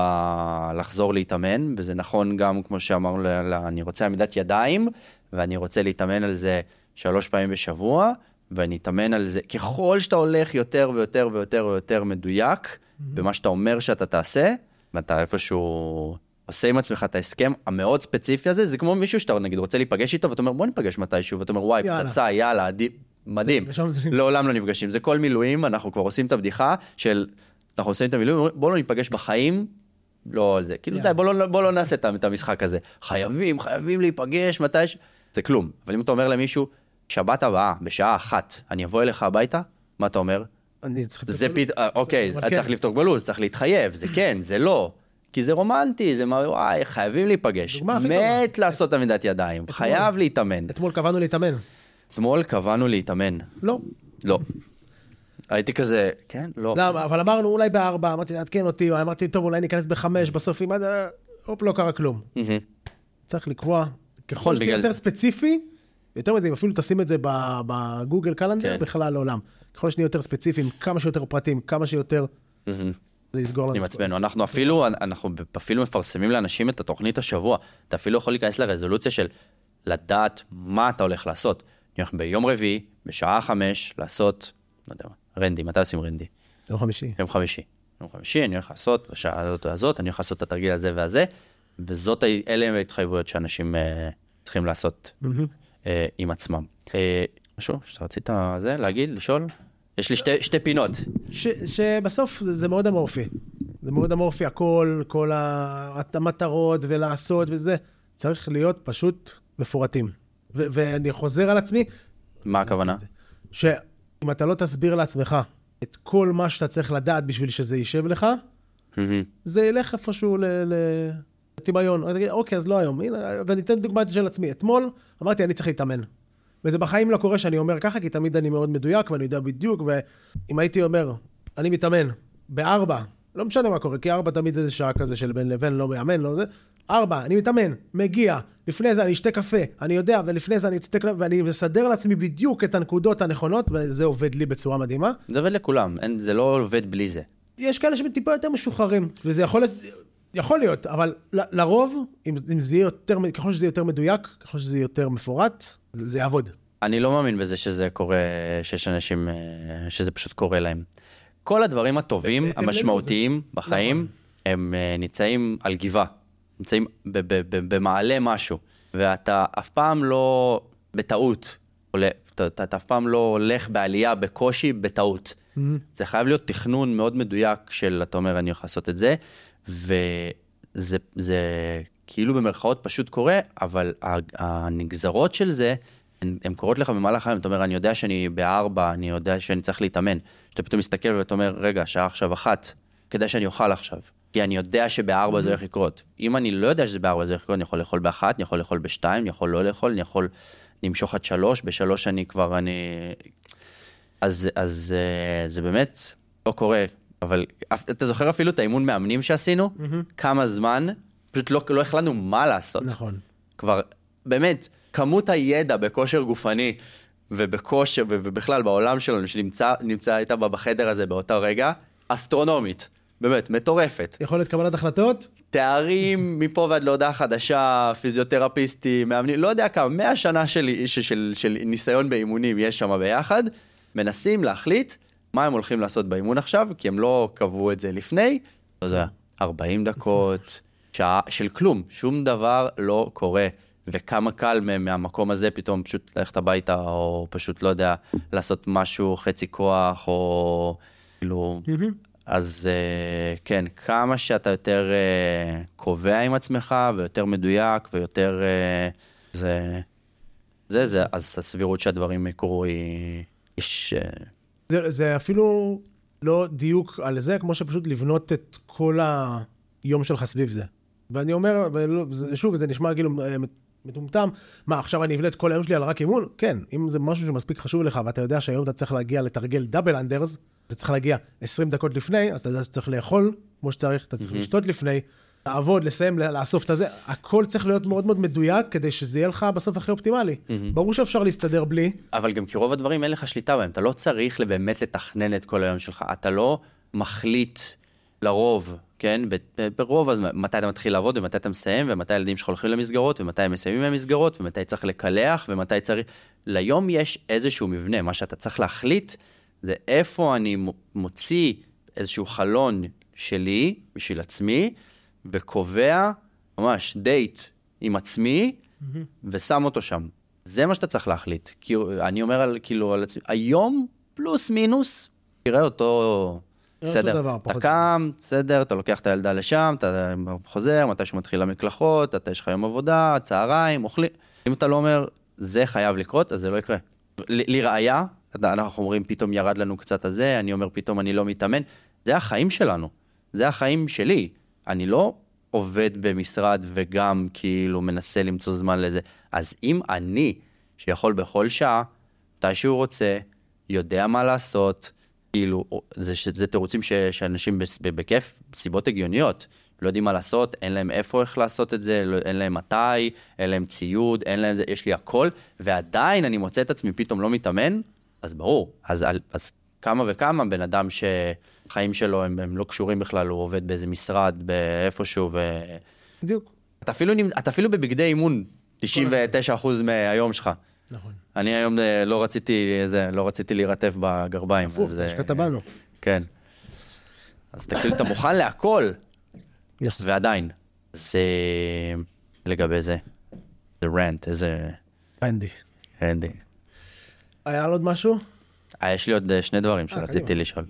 לחזור להתאמן, וזה נכון גם, כמו שאמרנו, ל... אני רוצה עמידת ידיים, ואני רוצה להתאמן על זה שלוש פעמים בשבוע, ואני אתאמן על זה. ככל שאתה הולך יותר ויותר ויותר ויותר מדויק במה שאתה אומר שאתה תעשה, ואתה איפשהו עושה עם עצמך את ההסכם המאוד ספציפי הזה, זה כמו מישהו שאתה נגיד רוצה להיפגש איתו, ואתה אומר בוא ניפגש מתישהו, ואתה אומר וואי, יאללה. פצצה, יאללה, עדי... מדהים. ושם זה- לעולם לא נפגשים. זה כל מילואים, אנחנו כבר עושים את הבדיחה של, אנחנו עושים את המילואים, בוא לא ניפגש בחיים, לא על זה. כאילו. די, בוא לא, בוא לא נעשה את המשחק הזה. חייבים, חייבים להיפגש מתי ש... זה כלום. אבל אם אתה אומר למישהו, שבת הבאה, בשעה אחת, אני אבוא אליך הביתה, מה אתה אומר? אני צריך... זה פת... אה, אוקיי, כן. צריך לפתור בלו"ז, צריך להתחייב, זה כן, זה לא. כי זה רומנטי, זה מה, וואי, חייבים להיפגש. מת לעשות עמידת ידיים, חייב להתאמן. אתמול קבענו להתאמן. אתמול קבענו להתאמן. לא. לא. הייתי כזה, כן, לא. למה? אבל אמרנו אולי בארבע, אמרתי, תעדכן אותי, אמרתי, טוב, אולי ניכנס בחמש, בסוף אם עד... הופ, לא קרה כלום. צריך לקבוע, ככל נכון, שתהיה יותר ספציפי, יותר מזה, אם אפילו תשים את זה בגוגל קלנדר, כן. בכלל לעולם. ככל שנהיה יותר ספציפיים, כמה שיותר פרטים, כמה שיותר. זה יסגור לנו. עם עצמנו. אנחנו אפילו, אנחנו אפילו מפרסמים לאנשים את התוכנית השבוע. אתה אפילו יכול להיכנס לרזולוציה של לדעת מה אתה הולך לעשות. אני הולך ביום רביעי, בשעה חמש, לעשות, לא יודע מה, רנדי, מתי עושים רנדי? יום חמישי. יום חמישי. יום חמישי אני הולך לעשות, בשעה הזאת והזאת, אני הולך לעשות את התרגיל הזה והזה, וזאת, אלה הם ההתחייבויות שאנשים אה, צריכים לעשות מהמם. אה, עם עצמם. אה, משהו שאתה רצית זה, להגיד, לשאול? יש לי שתי, שתי פינות. ש- שבסוף זה, זה מאוד אמורפי. זה מאוד אמורפי, הכל, כל המטרות ולעשות וזה, צריך להיות פשוט מפורטים. ו- ואני חוזר על עצמי, מה הכוונה? שאם אתה לא תסביר לעצמך את כל מה שאתה צריך לדעת בשביל שזה יישב לך. זה ילך איפשהו ל- ל- לטמיון. אז תגיד, אוקיי, אז לא היום. הנה, ואני אתן דוגמא של עצמי. אתמול אמרתי, אני צריך להתאמן. וזה בחיים לא קורה שאני אומר ככה, כי תמיד אני מאוד מדויק ואני יודע בדיוק, ואם הייתי אומר, אני מתאמן בארבע, לא משנה מה קורה, כי ארבע תמיד זה איזה שעה כזה של בין לבין, לא מאמן, לא זה. ארבע, אני מתאמן, מגיע, לפני זה אני אשתה קפה, אני יודע, ולפני זה אני אצטה קפה, ואני מסדר לעצמי בדיוק את הנקודות הנכונות, וזה עובד לי בצורה מדהימה. זה עובד לכולם, אין, זה לא עובד בלי זה. יש כאלה שהם טיפה יותר משוחררים, וזה יכול להיות, יכול להיות, אבל ל- לרוב, אם, אם זה יהיה יותר, ככל שזה יהיה יותר מדויק, ככל שזה יהיה יותר מפורט, זה, זה יעבוד. אני לא מאמין בזה שזה קורה, שיש אנשים, אה, שזה פשוט קורה להם. כל הדברים הטובים, בהתאם המשמעותיים בחיים, הם אה, נמצאים על גבעה. נמצאים במעלה משהו, ואתה אף פעם לא בטעות עולה, אתה, אתה, אתה אף פעם לא הולך בעלייה בקושי בטעות. Mm-hmm. זה חייב להיות תכנון מאוד מדויק של, אתה אומר, אני הולך לעשות את זה, וזה זה כאילו במרכאות פשוט קורה, אבל הנגזרות של זה, הן קורות לך במהלך היום, אתה אומר, אני יודע שאני בארבע, אני יודע שאני צריך להתאמן. שאתה פתאום מסתכל ואתה אומר, רגע, השעה עכשיו אחת, כדאי שאני אוכל עכשיו. כי אני יודע שבארבע זה הולך לקרות. אם אני לא יודע שזה בארבע זה הולך לקרות, אני יכול לאכול באחת, אני יכול לאכול בשתיים, אני יכול לא לאכול, אני יכול למשוך עד שלוש, בשלוש אני כבר, אני... אז, אז אה, זה באמת לא קורה. אבל אתה זוכר אפילו את האימון מאמנים שעשינו? Mm-hmm. כמה זמן? פשוט לא, לא החלטנו מה לעשות. נכון. כבר, באמת, כמות הידע בכושר גופני ובכושר, ובכלל בעולם שלנו, שנמצא הייתה בחדר הזה באותו רגע, אסטרונומית. באמת, מטורפת. יכולת קבלת החלטות? תארים מפה ועד להודעה חדשה, פיזיותרפיסטים, מאמנים, לא יודע כמה, מאה שנה של, של, של, של ניסיון באימונים יש שם ביחד, מנסים להחליט מה הם הולכים לעשות באימון עכשיו, כי הם לא קבעו את זה לפני, לא יודע, 40 דקות, שעה של כלום, שום דבר לא קורה. וכמה קל מהמקום הזה פתאום פשוט ללכת הביתה, או פשוט, לא יודע, לעשות משהו חצי כוח, או כאילו... אז uh, כן, כמה שאתה יותר uh, קובע עם עצמך, ויותר מדויק, ויותר... Uh, זה... זה, זה, אז הסבירות שהדברים יקרו היא... יש... זה, זה אפילו לא דיוק על זה, כמו שפשוט לבנות את כל היום שלך סביב זה. ואני אומר, ושוב, זה נשמע כאילו מטומטם, מה, עכשיו אני אבנה את כל היום שלי על רק אימון? כן, אם זה משהו שמספיק חשוב לך, ואתה יודע שהיום אתה צריך להגיע לתרגל דאבל אנדרס, אתה צריך להגיע 20 דקות לפני, אז אתה יודע שצריך לאכול כמו שצריך, אתה צריך mm-hmm. לשתות לפני, לעבוד, לסיים, לאסוף את הזה, הכל צריך להיות מאוד מאוד מדויק כדי שזה יהיה לך בסוף הכי אופטימלי. Mm-hmm. ברור שאפשר להסתדר בלי. אבל גם כי רוב הדברים אין לך שליטה בהם, אתה לא צריך באמת לתכנן את כל היום שלך, אתה לא מחליט לרוב, כן, ברוב הזמן, מתי אתה מתחיל לעבוד ומתי אתה מסיים, ומתי הילדים שלך הולכים למסגרות, ומתי הם מסיימים מהמסגרות, ומתי צריך לקלח, ומתי צריך... ליום יש איזשהו מבנה, מה שאתה צריך להחליט זה איפה אני מוציא איזשהו חלון שלי, בשביל עצמי, וקובע ממש דייט עם עצמי, mm-hmm. ושם אותו שם. זה מה שאתה צריך להחליט. כי אני אומר על, כאילו, על עצמי, היום פלוס מינוס, תראה אותו... בסדר, דבר, אתה קם, בסדר, אתה לוקח את הילדה לשם, אתה חוזר, מתי שהוא מתחיל למקלחות, אתה יש לך יום עבודה, צהריים, אוכלים. אם אתה לא אומר, זה חייב לקרות, אז זה לא יקרה. לראיה, אנחנו אומרים, פתאום ירד לנו קצת הזה, אני אומר, פתאום אני לא מתאמן. זה החיים שלנו, זה החיים שלי. אני לא עובד במשרד וגם כאילו מנסה למצוא זמן לזה. אז אם אני, שיכול בכל שעה, מתי שהוא רוצה, יודע מה לעשות, כאילו, זה, זה תירוצים ש, שאנשים בכיף, סיבות הגיוניות, לא יודעים מה לעשות, אין להם איפה איך לעשות את זה, לא, אין להם מתי, אין להם ציוד, אין להם זה, יש לי הכל, ועדיין אני מוצא את עצמי פתאום לא מתאמן, אז ברור, אז, אז כמה וכמה בן אדם שחיים שלו הם, הם לא קשורים בכלל, הוא עובד באיזה משרד, באיפשהו, ו... בדיוק. אתה אפילו, אתה אפילו בבגדי אימון, 99% מהיום שלך. נכון. אני היום אה, לא רציתי, זה, לא רציתי להירטב בגרביים. הפוך, השקעת בנו. כן. אז כאילו, אתה מוכן להכל, ועדיין. זה לגבי זה. זה רנט, איזה... הנדי. הנדי. היה עוד משהו? אה, יש לי עוד אה, שני דברים שרציתי לשאול.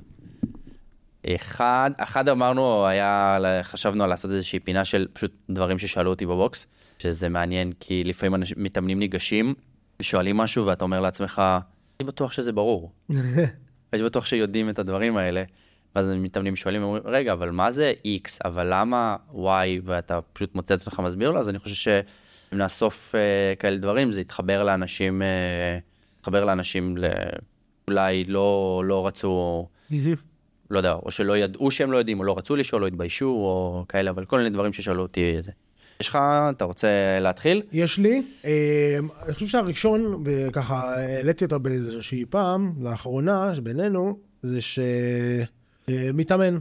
אחד, אחד אמרנו, היה, חשבנו על לעשות איזושהי פינה של פשוט דברים ששאלו אותי בבוקס, שזה מעניין, כי לפעמים אנשים, מתאמנים ניגשים, שואלים משהו ואתה אומר לעצמך, אני בטוח שזה ברור. אני בטוח שיודעים את הדברים האלה. ואז מתאמנים שואלים, אומרים, רגע, אבל מה זה X, אבל למה Y, ואתה פשוט מוצא את עצמך מסביר לו, אז אני חושב שאם נאסוף uh, כאלה דברים, זה יתחבר לאנשים, uh, יתחבר לאנשים, לא, אולי לא, לא רצו, לא יודע, או שלא ידעו שהם לא יודעים, או לא רצו לשאול, או התביישו, או כאלה, אבל כל מיני דברים ששאלו אותי זה. יש לך, אתה רוצה להתחיל? יש לי. אה, אני חושב שהראשון, וככה העליתי אותו באיזושהי פעם, לאחרונה, בינינו, זה שמתאמן,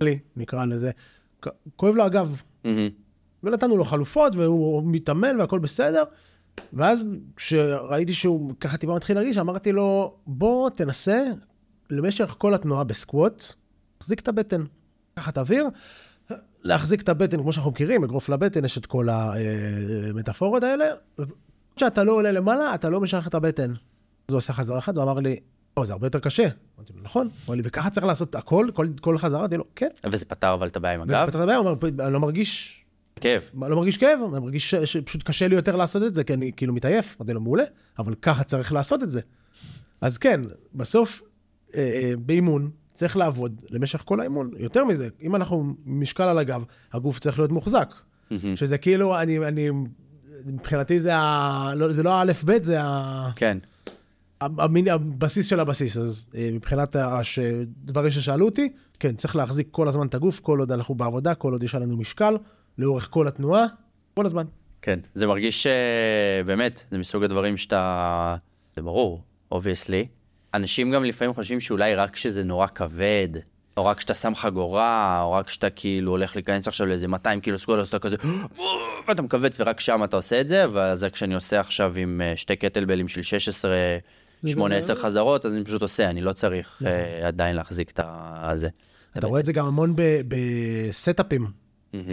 לי, נקרא לזה. כואב לו הגב. ונתנו לו חלופות, והוא מתאמן והכל בסדר. ואז כשראיתי שהוא ככה טיפה מתחיל להרגיש, אמרתי לו, בוא תנסה למשך כל התנועה בסקווט, תחזיק את הבטן, קח את האוויר, להחזיק את הבטן, כמו שאנחנו מכירים, אגרוף לבטן, יש את כל המטאפורות האלה. כשאתה לא עולה למעלה, אתה לא משך את הבטן. אז הוא עושה חזרה אחת, הוא אמר לי, או, זה הרבה יותר קשה. אמרתי לו, נכון. הוא אמר לי, וככה צריך לעשות הכל, כל, כל חזרה? אמרתי לו, כן. וזה פתר אבל את הבעיה עם וזה הגב? פתר את הבעיה, הוא אומר, אני לא מרגיש, כאב. לא מרגיש כאב, אני מרגיש שפשוט קשה לי יותר לעשות את זה, כי אני כאילו מתעייף. אמרתי לו, מעולה, אבל ככה צריך לעשות את זה. אז כן, בסוף, אה, אה, באימון, צריך לעבוד למשך כל האימון. יותר מזה, אם אנחנו משקל על הגב, הגוף צריך להיות מוחזק. מהמם. שזה כאילו, אני, אני, מבחינתי זה, ה, לא, זה לא האלף-בית, זה ה, כן. המין, הבסיס של הבסיס. אז אה, מבחינת הש, דברים ששאלו אותי, כן, צריך להחזיק כל הזמן את הגוף, כל עוד אנחנו בעבודה, כל עוד יש עלינו משקל, לאורך כל התנועה, כל הזמן. כן, זה מרגיש שבאמת, זה מסוג הדברים שאתה... זה ברור, obviously. אנשים גם לפעמים חושבים שאולי רק כשזה נורא כבד, או רק כשאתה שם חגורה, או רק כשאתה כאילו הולך להיכנס עכשיו לאיזה 200 קילו squat, אז אתה כזה, ואתה מכווץ ורק שם אתה עושה את זה, וזה כשאני עושה עכשיו עם אה, שתי קטלבלים של 16, 8, 10 חזרות, אז אני פשוט עושה, אני לא צריך אה, עדיין להחזיק את ה- זה. אתה רואה את זה גם המון בסטאפים.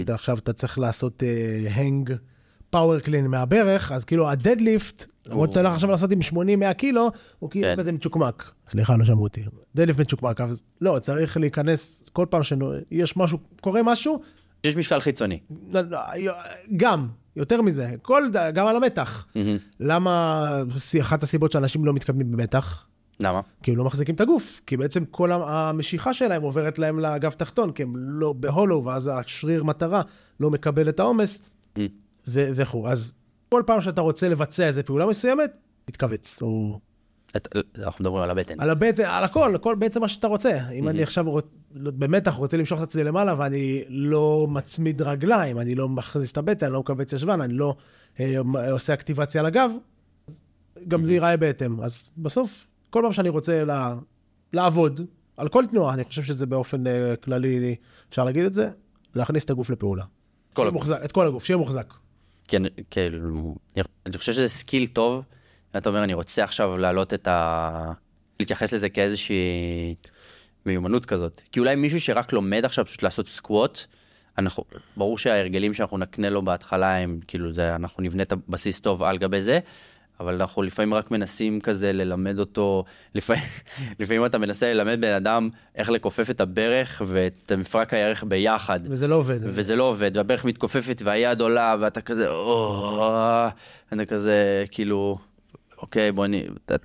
עכשיו אתה צריך לעשות hang power clean מהברך, אז כאילו ה deadlift, למרות שאתה הולך עכשיו לעשות עם 80-100 קילו, הוא כאילו כן. כזה מצ'וקמק. סליחה, לא שמעו אותי. deadlift מצ'וקמק, אז לא, צריך להיכנס כל פעם שיש משהו, קורה משהו, יש משקל חיצוני. לא, לא, גם, יותר מזה, כל, גם על המתח. למה אחת הסיבות שאנשים לא מתקדמים במתח? למה? כי הם לא מחזיקים את הגוף, כי בעצם כל המשיכה שלהם עוברת להם לאגף תחתון, כי הם לא בהולו, ואז השריר מטרה לא מקבל את העומס, וכו'. אז כל פעם שאתה רוצה לבצע איזו פעולה מסוימת, תתכווץ, או אנחנו מדברים על הבטן. על הבטן, על הכל, הכל בעצם מה שאתה רוצה. אם אני עכשיו רוצ... במתח רוצה למשוך את עצמי למעלה, ואני לא מצמיד רגליים, אני לא מכניס את הבטן, אני לא מכווץ ישבן, אני לא אה, עושה אקטיבציה לגב, אז גם זה ייראה בהתאם. אז בסוף, כל פעם שאני רוצה לה... לעבוד, על כל תנועה, אני חושב שזה באופן אה, כללי, אפשר להגיד את זה, להכניס את הגוף לפעולה. כל הגוף. מוחזק, את כל הגוף, שיהיה מוחזק. כאילו, אני חושב שזה skill טוב, ואתה אומר, אני רוצה עכשיו להעלות את ה... להתייחס לזה כאיזושהי מיומנות כזאת. כי אולי מישהו שרק לומד עכשיו פשוט לעשות squat, אנחנו, ברור שההרגלים שאנחנו נקנה לו בהתחלה הם, כאילו, זה, אנחנו נבנה את הבסיס טוב על גבי זה, אבל אנחנו לפעמים רק מנסים כזה ללמד אותו, לפעמים, לפעמים אתה מנסה ללמד בן אדם איך לכופף את הברך ואת מפרק הירך ביחד. וזה לא עובד. וזה לא עובד, והברך מתכופפת והיד עולה, ואתה כזה, או, אתה כזה, כאילו, אוקיי, בוא נ... אתה,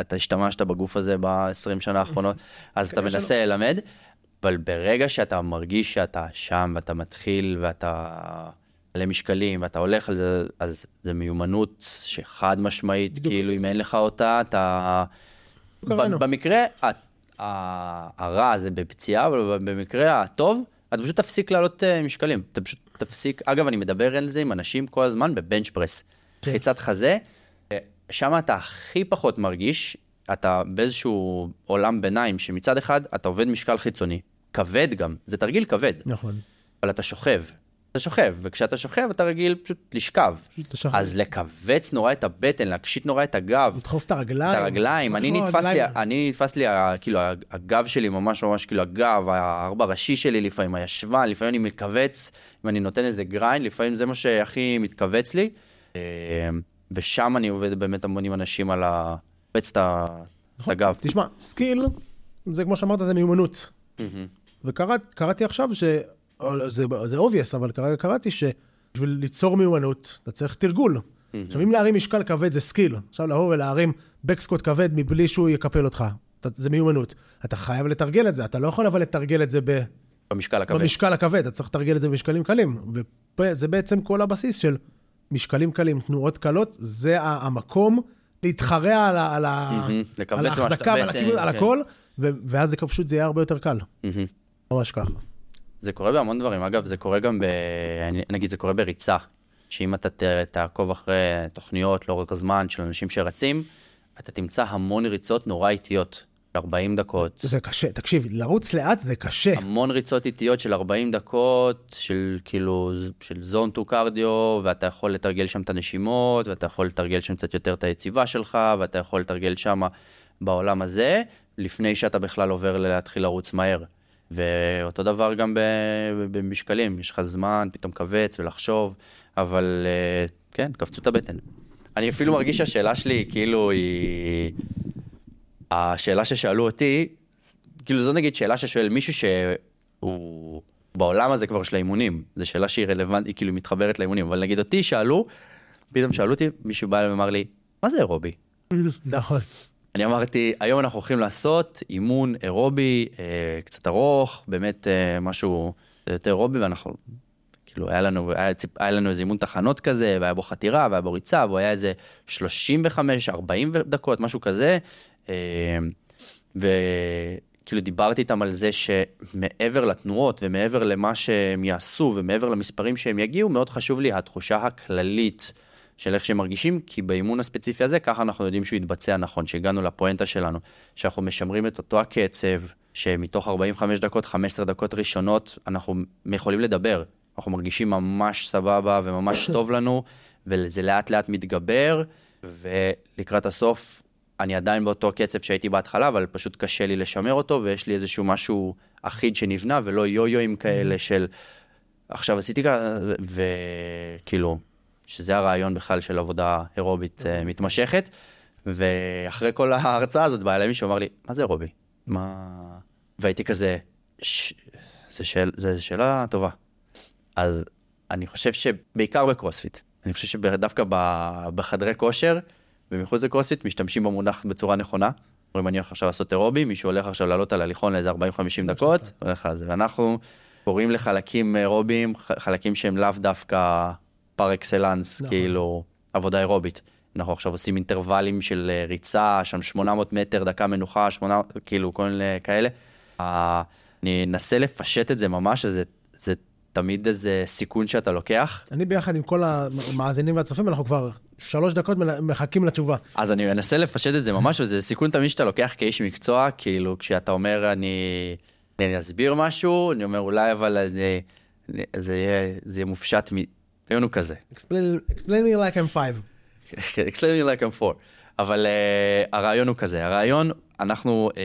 אתה השתמשת בגוף הזה ב-20 שנה האחרונות, אז אתה מנסה ללמד, אבל ברגע שאתה מרגיש שאתה שם, ואתה מתחיל, ואתה מלא משקלים, ואתה הולך על זה, אז זה מיומנות שחד משמעית, בדיוק. כאילו, אם אין לך אותה, אתה... ב- במקרה ה- ה- הרע זה בפציעה, אבל במקרה הטוב, אתה פשוט תפסיק לעלות אה, משקלים. אתה פשוט תפסיק, אגב, אני מדבר על זה עם אנשים כל הזמן בבנץ' פרס. כן. חיצת חזה, אה, שם אתה הכי פחות מרגיש, אתה באיזשהו עולם ביניים, שמצד אחד אתה עובד משקל חיצוני, כבד גם, זה תרגיל כבד, נכון. אבל אתה שוכב. אתה שוכב, וכשאתה שוכב אתה רגיל פשוט לשכב. פשוט. אז לכווץ נורא את הבטן, להקשיט נורא את הגב. לדחוף את הרגליים. את הרגליים, אני נתפס לי. אני נתפס לי, כאילו, הגב שלי ממש ממש, כאילו, הגב, הארבע ראשי שלי לפעמים, הישבן, לפעמים אני מתכווץ, אם אני נותן איזה grind, לפעמים זה מה שהכי מתכווץ לי. אה, ושם אני עובד באמת המון עם אנשים על ה... לכווץ את את הגב. תשמע, skill, זה כמו שאמרת, זה מיומנות. וקראתי עכשיו ש... זה, זה obvious, אבל כרגע קראתי שבשביל ליצור מיומנות, אתה צריך תרגול. עכשיו, אם להרים משקל כבד זה skill, עכשיו לבוא ולהרים back squat כבד מבלי שהוא יקפל אותך, אתה, זה מיומנות. אתה חייב לתרגל את זה, אתה לא יכול אבל לתרגל את זה ב, במשקל הכבד. במשקל הכבד, אתה צריך לתרגל את זה במשקלים קלים. וזה בעצם כל הבסיס של משקלים קלים, תנועות קלות, זה המקום להתחרע על, ה- ה- ההחזקה ועל הכיוון, על כן. הכל, ואז זה פשוט, זה יהיה הרבה יותר קל. ממש ככה. זה קורה בהמון דברים, אגב, זה קורה גם ב... נגיד, זה קורה בריצה, שאם אתה ת- תעקוב אחרי תוכניות לאורך הזמן של אנשים שרצים, אתה תמצא המון ריצות נורא איטיות, 40 דקות. זה קשה, תקשיב, לרוץ לאט זה קשה. המון ריצות איטיות של 40 דקות, של כאילו, של זון טו קרדיו, ואתה יכול לתרגל שם את הנשימות, ואתה יכול לתרגל שם קצת יותר את היציבה שלך, ואתה יכול לתרגל שם בעולם הזה, לפני שאתה בכלל עובר להתחיל לרוץ מהר. ואותו דבר גם במשקלים, יש לך זמן פתאום כווץ ולחשוב, אבל אה, כן, קפצו את הבטן. אני אפילו מרגיש שהשאלה שלי, כאילו, היא... השאלה ששאלו אותי, כאילו זו נגיד שאלה ששואל מישהו שהוא בעולם הזה כבר של האימונים, זו שאלה שהיא רלוונטית, היא כאילו מתחברת לאימונים, אבל נגיד אותי שאלו, פתאום שאלו אותי, מישהו בא אליי ואמר לי, מה זה אירובי? נכון. אני אמרתי, היום אנחנו הולכים לעשות אימון אירובי, אה, קצת ארוך, באמת אה, משהו יותר אירובי, ואנחנו, כאילו, היה לנו, היה, היה לנו איזה אימון תחנות כזה, והיה בו חתירה, והיה בו ריצה, והוא היה איזה 35, 40 דקות, משהו כזה. אה, וכאילו דיברתי איתם על זה שמעבר לתנועות ומעבר למה שהם יעשו ומעבר למספרים שהם יגיעו, מאוד חשוב לי התחושה הכללית של איך שהם מרגישים, כי באימון הספציפי הזה, ככה אנחנו יודעים שהוא יתבצע נכון, שהגענו לפואנטה שלנו, שאנחנו משמרים את אותו הקצב, שמתוך 45 דקות, 15 דקות ראשונות, אנחנו יכולים לדבר. אנחנו מרגישים ממש סבבה וממש טוב לנו, וזה לאט לאט מתגבר, ולקראת הסוף אני עדיין באותו קצב שהייתי בהתחלה, אבל פשוט קשה לי לשמר אותו, ויש לי איזשהו משהו אחיד שנבנה, ולא יו-יואים כאלה של עכשיו עשיתי ככה, וכאילו, שזה הרעיון בכלל של עבודה אירובית אה, מתמשכת. ואחרי כל ההרצאה הזאת בא אליי מישהו אמר לי, מה זה אירובי? מה... והייתי כזה, ש... זו שאל... שאלה טובה. אז אני חושב שבעיקר בקרוספיט, אני חושב שדווקא בחדרי כושר ומחוץ לקרוספיט משתמשים במונח בצורה נכונה. אומרים, אני הולך עכשיו לעשות אירובי, מישהו הולך עכשיו לעלות על הליכון לאיזה 40-50 דקות, הולך על זה. ואנחנו קוראים לחלקים אירוביים, ח- חלקים שהם לאו דווקא פר אקסלנס, נכון. כאילו עבודה אירובית. אנחנו עכשיו עושים אינטרוולים של אה, ריצה, שם 800 מטר, דקה מנוחה, 800, כאילו כל מיני כאלה. אה, אני אנסה לפשט את זה ממש, זה, זה תמיד איזה סיכון שאתה לוקח. אני ביחד עם כל המאזינים והצופים, אנחנו כבר שלוש דקות מחכים לתשובה. אז אני מנסה לפשט את זה ממש, וזה סיכון תמיד שאתה לוקח כאיש מקצוע, כאילו כשאתה אומר אני, אני אסביר משהו, אני אומר אולי אבל אני, אני, זה, יהיה, זה יהיה מופשט, מ- תהיינו כזה. Explain, explain me like I'm five. explain me like I'm four. אבל uh, הרעיון הוא כזה, הרעיון, אנחנו uh,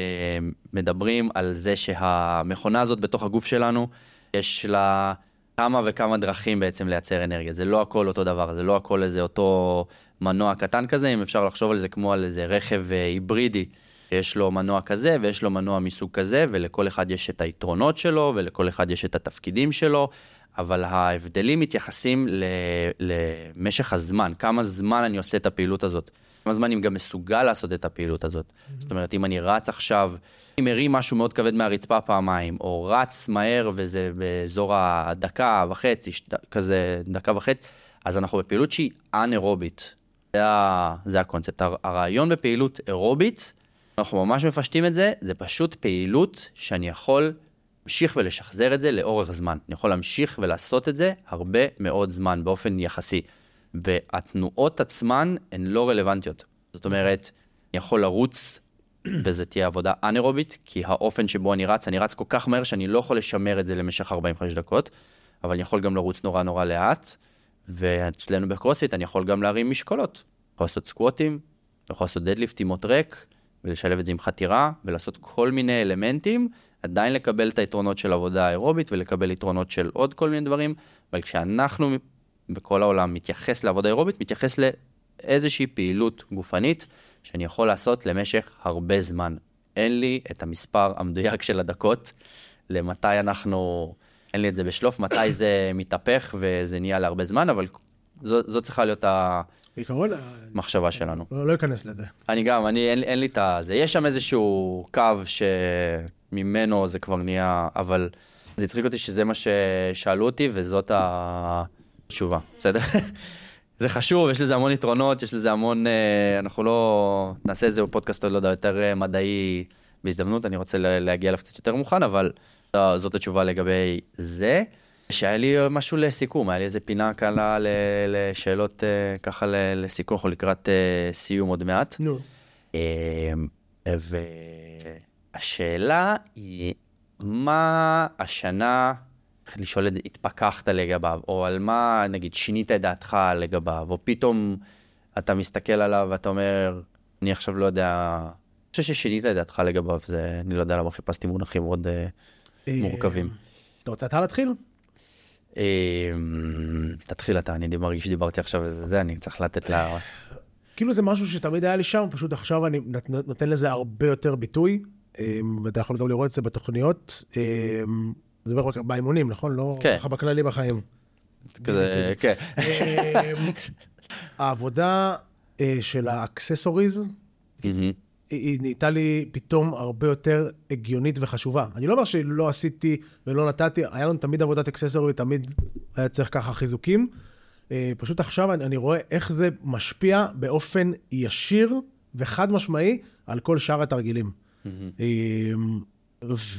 מדברים על זה שהמכונה הזאת בתוך הגוף שלנו, יש לה כמה וכמה דרכים בעצם לייצר אנרגיה. זה לא הכל אותו דבר, זה לא הכל איזה אותו מנוע קטן כזה, אם אפשר לחשוב על זה כמו על איזה רכב uh, היברידי. יש לו מנוע כזה ויש לו מנוע מסוג כזה, ולכל אחד יש את היתרונות שלו, ולכל אחד יש את התפקידים שלו, אבל ההבדלים מתייחסים ל- למשך הזמן, כמה זמן אני עושה את הפעילות הזאת, כמה זמן אני גם מסוגל לעשות את הפעילות הזאת. זאת אומרת, אם אני רץ עכשיו, אם מרים משהו מאוד כבד מהרצפה פעמיים, או רץ מהר וזה באזור הדקה וחצי, כזה דקה וחצי, אז אנחנו בפעילות שהיא אנאירובית. זה, ה- זה הקונספט. הר- הרעיון בפעילות אירובית, אנחנו ממש מפשטים את זה, זה פשוט פעילות שאני יכול להמשיך ולשחזר את זה לאורך זמן. אני יכול להמשיך ולעשות את זה הרבה מאוד זמן באופן יחסי. והתנועות עצמן הן לא רלוונטיות. זאת אומרת, אני יכול לרוץ, וזה תהיה עבודה אנאירובית, כי האופן שבו אני רץ, אני רץ כל כך מהר שאני לא יכול לשמר את זה למשך 45 דקות, אבל אני יכול גם לרוץ נורא נורא לאט, ואצלנו בקרוספיט אני יכול גם להרים משקולות. יכול לעשות סקווטים, יכול לעשות דדליפט עם מוט ריק, ולשלב את זה עם חתירה, ולעשות כל מיני אלמנטים, עדיין לקבל את היתרונות של עבודה אירובית ולקבל יתרונות של עוד כל מיני דברים, אבל כשאנחנו בכל העולם מתייחס לעבודה אירובית, מתייחס לאיזושהי פעילות גופנית שאני יכול לעשות למשך הרבה זמן. אין לי את המספר המדויק של הדקות, למתי אנחנו, אין לי את זה בשלוף, מתי זה מתהפך וזה נהיה להרבה זמן, אבל זו, זו צריכה להיות בעיקרון, המחשבה שלנו. לא לא אכנס לזה. אני גם, אני, אין, אין לי את ה... זה, יש שם איזשהו קו שממנו זה כבר נהיה, אבל זה הצחיק אותי שזה מה ששאלו אותי, וזאת התשובה, בסדר? זה חשוב, יש לזה המון יתרונות, יש לזה המון... אה, אנחנו לא... נעשה איזה פודקאסט, לא יודע, יותר אה, מדעי בהזדמנות, אני רוצה לה- להגיע אליו קצת יותר מוכן, אבל אה, זאת התשובה לגבי זה. שהיה לי משהו לסיכום, היה לי איזה פינה קלה לשאלות אה, ככה לסיכום, אנחנו לקראת אה, סיום עוד מעט. נו. אה, והשאלה היא, מה השנה, איך לשאול את זה, התפכחת לגביו, או על מה, נגיד, שינית את דעתך לגביו, או פתאום אתה מסתכל עליו ואתה אומר, אני עכשיו לא יודע, אני חושב ששינית את דעתך לגביו, זה, אני לא יודע למה חיפשתי מונחים. אה, מורכבים. אתה רוצה אתה להתחיל? אה, תתחיל אתה, אני מרגיש שדיברתי עכשיו על זה, אני צריך לתת לה... כאילו זה משהו שתמיד היה לי שם, פשוט עכשיו אני נות- נותן לזה הרבה יותר ביטוי, אה, ואתה יכול גם לראות את זה בתוכניות. אה, אני מדבר רק באימונים, נכון? לא כן. ככה בכללי בחיים. כזה, כן. העבודה אה, של ה accessories. היא- נהייתה לי פתאום הרבה יותר הגיונית וחשובה. אני לא אומר שלא עשיתי ולא נתתי, היה לנו תמיד עבודת accessory, תמיד היה צריך ככה חיזוקים. אה, פשוט עכשיו אני, אני רואה איך זה משפיע באופן ישיר וחד משמעי על כל שאר התרגילים. אה,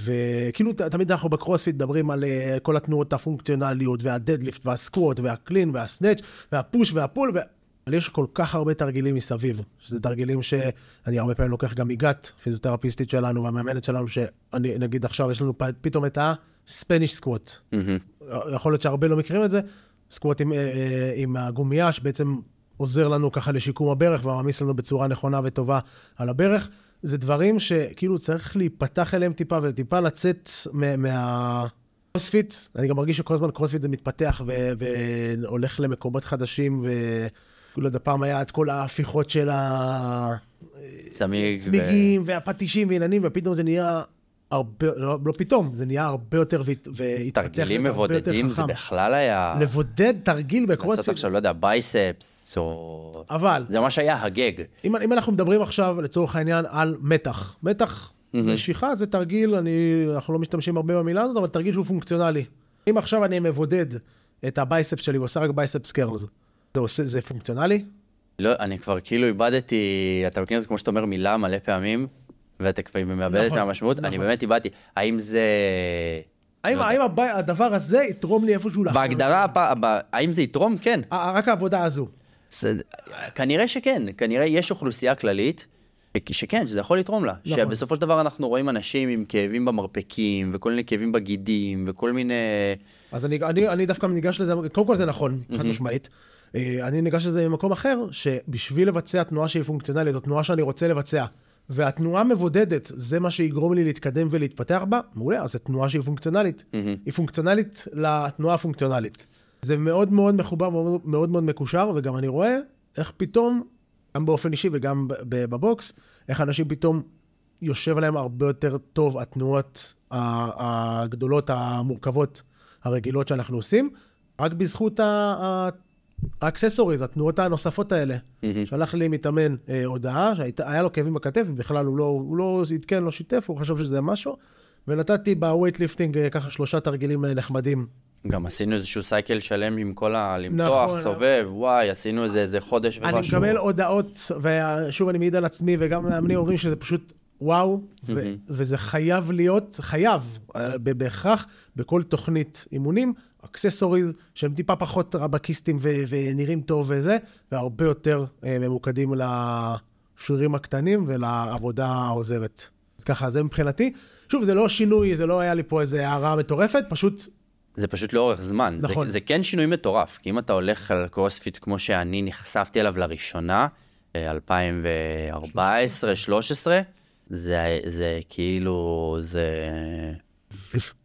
וכאילו תמיד אנחנו בקרוספיט מדברים על אה, כל התנועות הפונקציונליות והדדליפט והסקווט והקלין והסנאצ' והפוש והפול, ו... אבל יש כל כך הרבה תרגילים מסביב, שזה תרגילים שאני הרבה פעמים לוקח גם מגת, פיזיותרפיסטית שלנו והמאמנת שלנו, שאני נגיד עכשיו יש לנו פתאום את ה Spanish squat. מהמם. יכול להיות שהרבה לא מכירים את זה, סקווט עם, אה, אה, עם הגומייה, שבעצם עוזר לנו ככה לשיקום הברך ומעמיס לנו בצורה נכונה וטובה על הברך. זה דברים שכאילו צריך להיפתח אליהם טיפה וטיפה לצאת מה... קרוספיט, אני גם מרגיש שכל הזמן קרוספיט זה מתפתח ו- והולך למקומות חדשים, וכאילו עוד הפעם היה את כל ההפיכות של צמיג. ו- הצמיגים והפטישים ועניינים, ופתאום זה נהיה הרבה, לא, לא פתאום, זה נהיה הרבה יותר והת- והתפתח תרגילים מבודדים זה. בכלל היה... לבודד תרגיל לעשות בקרוספיט. עכשיו, לא יודע, biceps, או... אבל, זה ממש היה הגג. אם, אם אנחנו מדברים עכשיו, לצורך העניין, על מתח. מתח, משיכה זה תרגיל, אני, אנחנו לא משתמשים הרבה במילה הזאת, אבל תרגיל שהוא פונקציונלי. אם עכשיו אני מבודד את ה biceps שלי ועושה רק biceps curls, זה, עושה, זה פונקציונלי? לא, אני כבר כאילו איבדתי, אתה מכיר את זה כמו שאתה אומר מילה מלא פעמים, ואתה כבר מאבד את נכון, המשמעות, אני נכון. באמת איבדתי. האם זה... האם, לא. האם הבי, הדבר הזה יתרום לי איפשהו לאחר? בהגדרה, ב- האם זה יתרום? כן. ה- רק העבודה הזו. זה- כנראה שכן, כנראה יש אוכלוסייה כללית שכן, שזה יכול לתרום לה. נכון. שבסופו של דבר אנחנו רואים אנשים עם כאבים במרפקים, וכל מיני כאבים בגידים, וכל מיני... אז אני, אני, אני דווקא ניגש לזה, קודם כל זה נכון, חד משמעית. אה, אני ניגש לזה ממקום אחר, שבשביל לבצע תנועה שהיא פונקציונלית, או תנועה שאני רוצה לבצע, והתנועה מבודדת, זה מה שיגרום לי להתקדם ולהתפתח בה, מעולה, אז זו תנועה שהיא פונקציונלית. היא פונקציונלית לתנועה הפונקציונלית. זה מאוד מאוד מחובר, מאוד מאוד, מאוד מקושר, וגם אני רואה איך פתאום, גם באופן אישי וגם בבוקס, איך אנשים פתאום יושב עליהם הרבה יותר טוב התנועות הגדולות, המורכבות, הרגילות שאנחנו עושים, רק בזכות ה accessories, התנועות הנוספות האלה. שלח לי מתאמן אה, הודעה שהיה לו כאבים בכתף, ובכלל הוא לא, הוא לא עדכן, לא שיתף, הוא חשב שזה משהו, ונתתי ב weightlifting אה, ככה שלושה תרגילים אה, נחמדים. גם עשינו איזשהו cycle שלם עם כל ה... למתוח, נכון. סובב, וואי, עשינו איזה איזה חודש אני ומשהו. מקבל הודעות, ושוב אני מעיד על עצמי, וגם מאמנים אומרים שזה פשוט וואו, ו- וזה חייב להיות, חייב, אה, בהכרח, בכל תוכנית אימונים, אקססוריז שהם טיפה פחות רבקיסטים ו- ונראים טוב וזה, והרבה יותר אה, ממוקדים לשרירים הקטנים ולעבודה העוזרת. אז ככה, זה מבחינתי. שוב, זה לא שינוי, זה לא היה לי פה איזה הערה מטורפת, פשוט זה פשוט לאורך זמן. נכון. זה, זה כן שינוי מטורף, כי אם אתה הולך על קרוספיט כמו שאני נחשפתי אליו לראשונה, אה, 2014-2013, זה, זה כאילו, זה,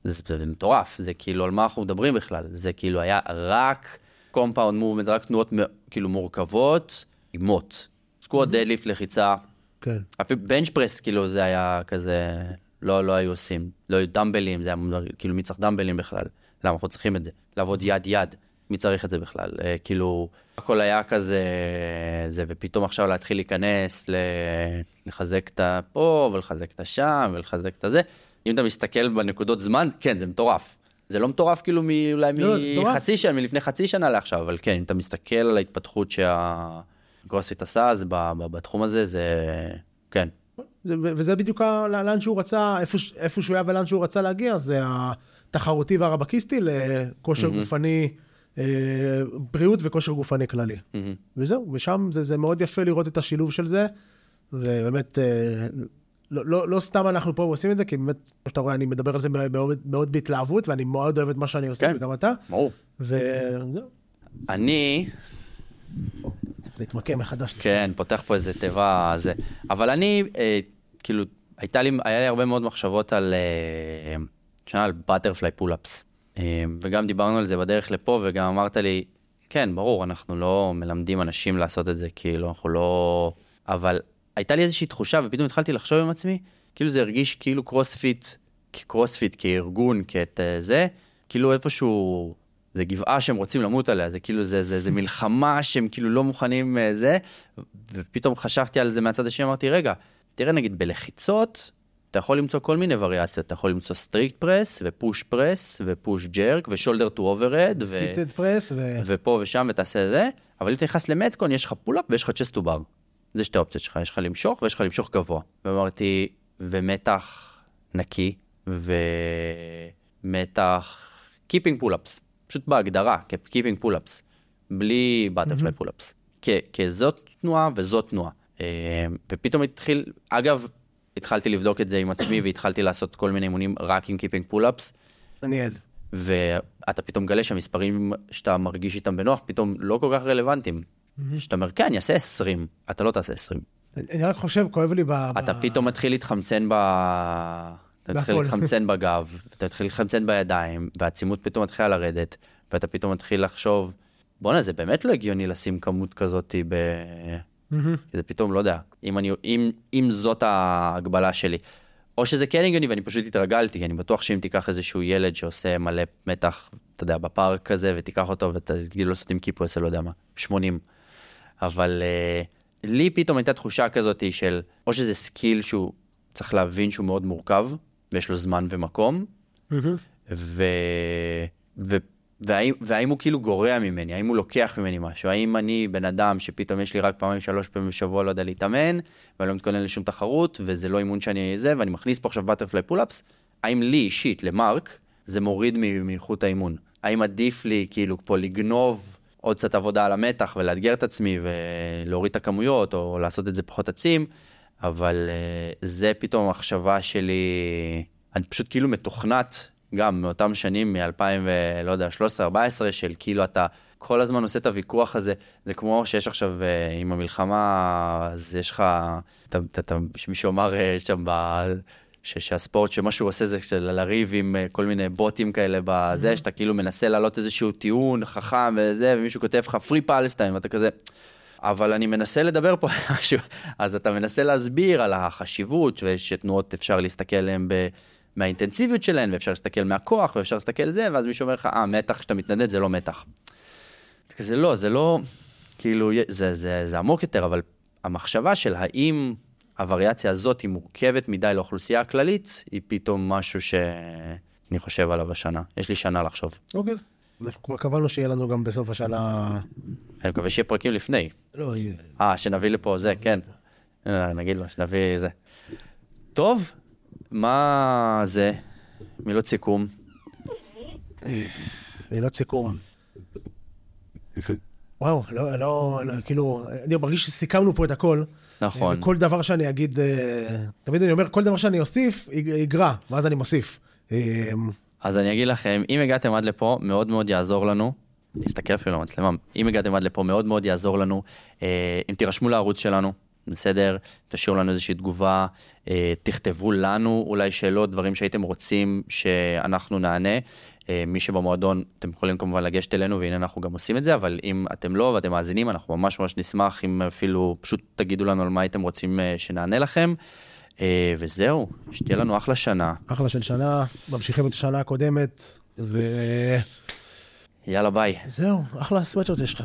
זה, זה מטורף, זה כאילו על מה אנחנו מדברים בכלל, זה כאילו היה רק compound movement, רק תנועות כאילו מורכבות, עם מוט. סקוואט, דדליפט, לחיצה, כן. אפילו bench press, כאילו זה היה כזה, לא, לא היו עושים, לא היו דאמבלים, זה היה כאילו מי צריך דאמבלים בכלל? למה אנחנו צריכים את זה? לעבוד יד יד, מי צריך את זה בכלל? אה, כאילו, הכל היה כזה, זה, ופתאום עכשיו להתחיל להיכנס, ל- לחזק את הפה, ולחזק את השם, ולחזק את הזה. אם אתה מסתכל בנקודות זמן, כן, זה מטורף. זה לא מטורף כאילו מ- אולי לא. מחצי שנה, מלפני חצי שנה לעכשיו, אבל כן, אם אתה מסתכל על ההתפתחות שהקרוספיט עשה, אז ב- ב- בתחום הזה זה, כן, וזה בדיוק ה- לאן שהוא רצה, איפה, איפה שהוא היה ולאן שהוא רצה להגיע, זה התחרותי והרבקיסטי לכושר גופני, אה, בריאות וכושר גופני כללי. וזהו, ושם זה, זה מאוד יפה לראות את השילוב של זה, ובאמת, אה, לא, לא, לא סתם אנחנו פה עושים את זה, כי באמת, כמו שאתה רואה, אני מדבר על זה מאוד, מאוד בהתלהבות, ואני מאוד אוהב את מה שאני עושה, כן. וגם אתה, ברור. וזהו, אני, צריך להתמקם מחדש. כן, פותח פה איזה תיבה, זה. אבל אני, אה, כאילו, הייתה לי, היה לי הרבה מאוד מחשבות על, אה, שנה על butterfly pull-ups. וגם דיברנו על זה בדרך לפה, וגם אמרת לי, כן, ברור, אנחנו לא מלמדים אנשים לעשות את זה, כאילו, אנחנו לא... אבל הייתה לי איזושהי תחושה, ופתאום התחלתי לחשוב עם עצמי, כאילו זה הרגיש כאילו קרוספיט, קרוספיט כארגון, כאת זה, כאילו איפשהו, זה גבעה שהם רוצים למות עליה, זה כאילו, זה, זה, זה מלחמה שהם כאילו לא מוכנים זה, ופתאום חשבתי על זה מהצד השני, אמרתי, רגע, תראה נגיד בלחיצות, אתה יכול למצוא כל מיני וריאציות, אתה יכול למצוא strict press, ו push press, ו push jerk, ו shoulder to overhead, סיטד פרס, ו... ופה ושם ותעשה זה, אבל אם אתה נכנס ל metcon, יש לך pull-up ויש לך chest to bar. זה שתי אופציות שלך, יש לך למשוך ויש לך למשוך גבוה. ואמרתי, ומתח נקי, ומתח kipping pull-ups, פשוט בהגדרה, kipping pull-ups, בלי butterfly pull-ups. כי זאת תנועה וזאת תנועה. ופתאום התחיל, אגב, התחלתי לבדוק את זה עם עצמי והתחלתי לעשות כל מיני אימונים רק עם kipping pull-ups. אני עד. ואתה פתאום מגלה שהמספרים שאתה מרגיש איתם בנוח פתאום לא כל כך רלוונטיים. שאתה אומר, כן, אני אעשה 20, אתה לא תעשה 20. אני רק חושב, כואב לי ב... אתה פתאום מתחיל להתחמצן ב... אתה מתחיל להתחמצן בגב, אתה מתחיל להתחמצן בידיים, והעצימות פתאום מתחילה לרדת, ואתה פתאום מתחיל לחשוב, בואנה, זה באמת לא הגיוני לשים כמות כזאת ב... זה פתאום, לא יודע, אם, אני, אם, אם זאת ההגבלה שלי. או שזה כן הגיוני ואני פשוט התרגלתי, כי אני בטוח שאם תיקח איזשהו ילד שעושה מלא מתח, אתה יודע, בפארק כזה, ותיקח אותו ותגיד לו לעשות עם kip, עושה לא יודע מה, 80. אבל אה, לי פתאום הייתה תחושה כזאת של, או שזה skill שהוא צריך להבין שהוא מאוד מורכב, ויש לו זמן ומקום, ו... ו... והאם, והאם הוא כאילו גורע ממני, האם הוא לוקח ממני משהו, האם אני בן אדם שפתאום יש לי רק פעמיים, שלוש פעמים בשבוע, לא יודע, להתאמן, ואני לא מתכונן לשום תחרות, וזה לא אימון שאני זה, ואני מכניס פה עכשיו butterfly pull-ups, האם לי אישית, למרק, זה מוריד מאיכות האימון? האם עדיף לי כאילו פה לגנוב עוד קצת עבודה על המתח ולאתגר את עצמי ולהוריד את הכמויות, או לעשות את זה פחות עצים, אבל uh, זה פתאום המחשבה שלי, אני פשוט כאילו מתוכנת גם מאותם שנים, מ-2000 ולא יודע, 13-14, של כאילו אתה כל הזמן עושה את הוויכוח הזה, זה כמו שיש עכשיו uh, עם המלחמה, אז יש לך, אתה, אתה, אתה, מישהו אמר uh, שם ב... ש, שהספורט, שמה שהוא עושה זה של לריב עם uh, כל מיני בוטים כאלה בזה, mm-hmm. שאתה כאילו מנסה להעלות איזשהו טיעון חכם וזה, ומישהו כותב לך פרי פלסטיין, ואתה כזה, אבל אני מנסה לדבר פה משהו, אז אתה מנסה להסביר על החשיבות, ושתנועות אפשר להסתכל עליהן ב... מהאינטנסיביות שלהן, ואפשר להסתכל מהכוח, ואפשר להסתכל זה, ואז מישהו אומר לך, אה, מתח כשאתה מתנדד זה לא מתח. זה לא, זה לא, כאילו, זה, זה, זה עמוק יותר, אבל המחשבה של האם הווריאציה הזאת היא מורכבת מדי לאוכלוסייה הכללית, היא פתאום משהו שאני חושב עליו השנה. יש לי שנה לחשוב. אוקיי. כבר קבענו שיהיה לנו גם בסוף השנה... אני מקווה שיהיה פרקים לפני. לא, יהיה. אה, שנביא לפה זה, כן. אה, נגיד לו, שנביא זה. טוב, מה זה? מילות סיכום. מילות סיכום. וואו, לא, לא, לא, כאילו, אני מרגיש שסיכמנו פה את הכל. נכון. כל דבר שאני אגיד, אה, תמיד אני אומר, כל דבר שאני אוסיף, יגרע, ואז אני מוסיף. אה, אז אני אגיד לכם, אם הגעתם עד לפה, מאוד מאוד יעזור לנו. נסתכל אפילו למצלמה, אם הגעתם עד לפה, מאוד מאוד יעזור לנו. אה, אם תירשמו לערוץ שלנו, בסדר? תשאירו לנו איזושהי תגובה, אה, תכתבו לנו אולי שאלות, דברים שהייתם רוצים שאנחנו נענה. אה, מי שבמועדון, אתם יכולים כמובן לגשת אלינו, והנה אנחנו גם עושים את זה, אבל אם אתם לא ואתם מאזינים, אנחנו ממש ממש נשמח אם אפילו פשוט תגידו לנו על מה הייתם רוצים אה, שנענה לכם. וזהו, שתהיה לנו אחלה שנה. אחלה של שנה, ממשיכים את השנה הקודמת, ו... יאללה ביי. זהו, אחלה סוואצ'רט יש לך.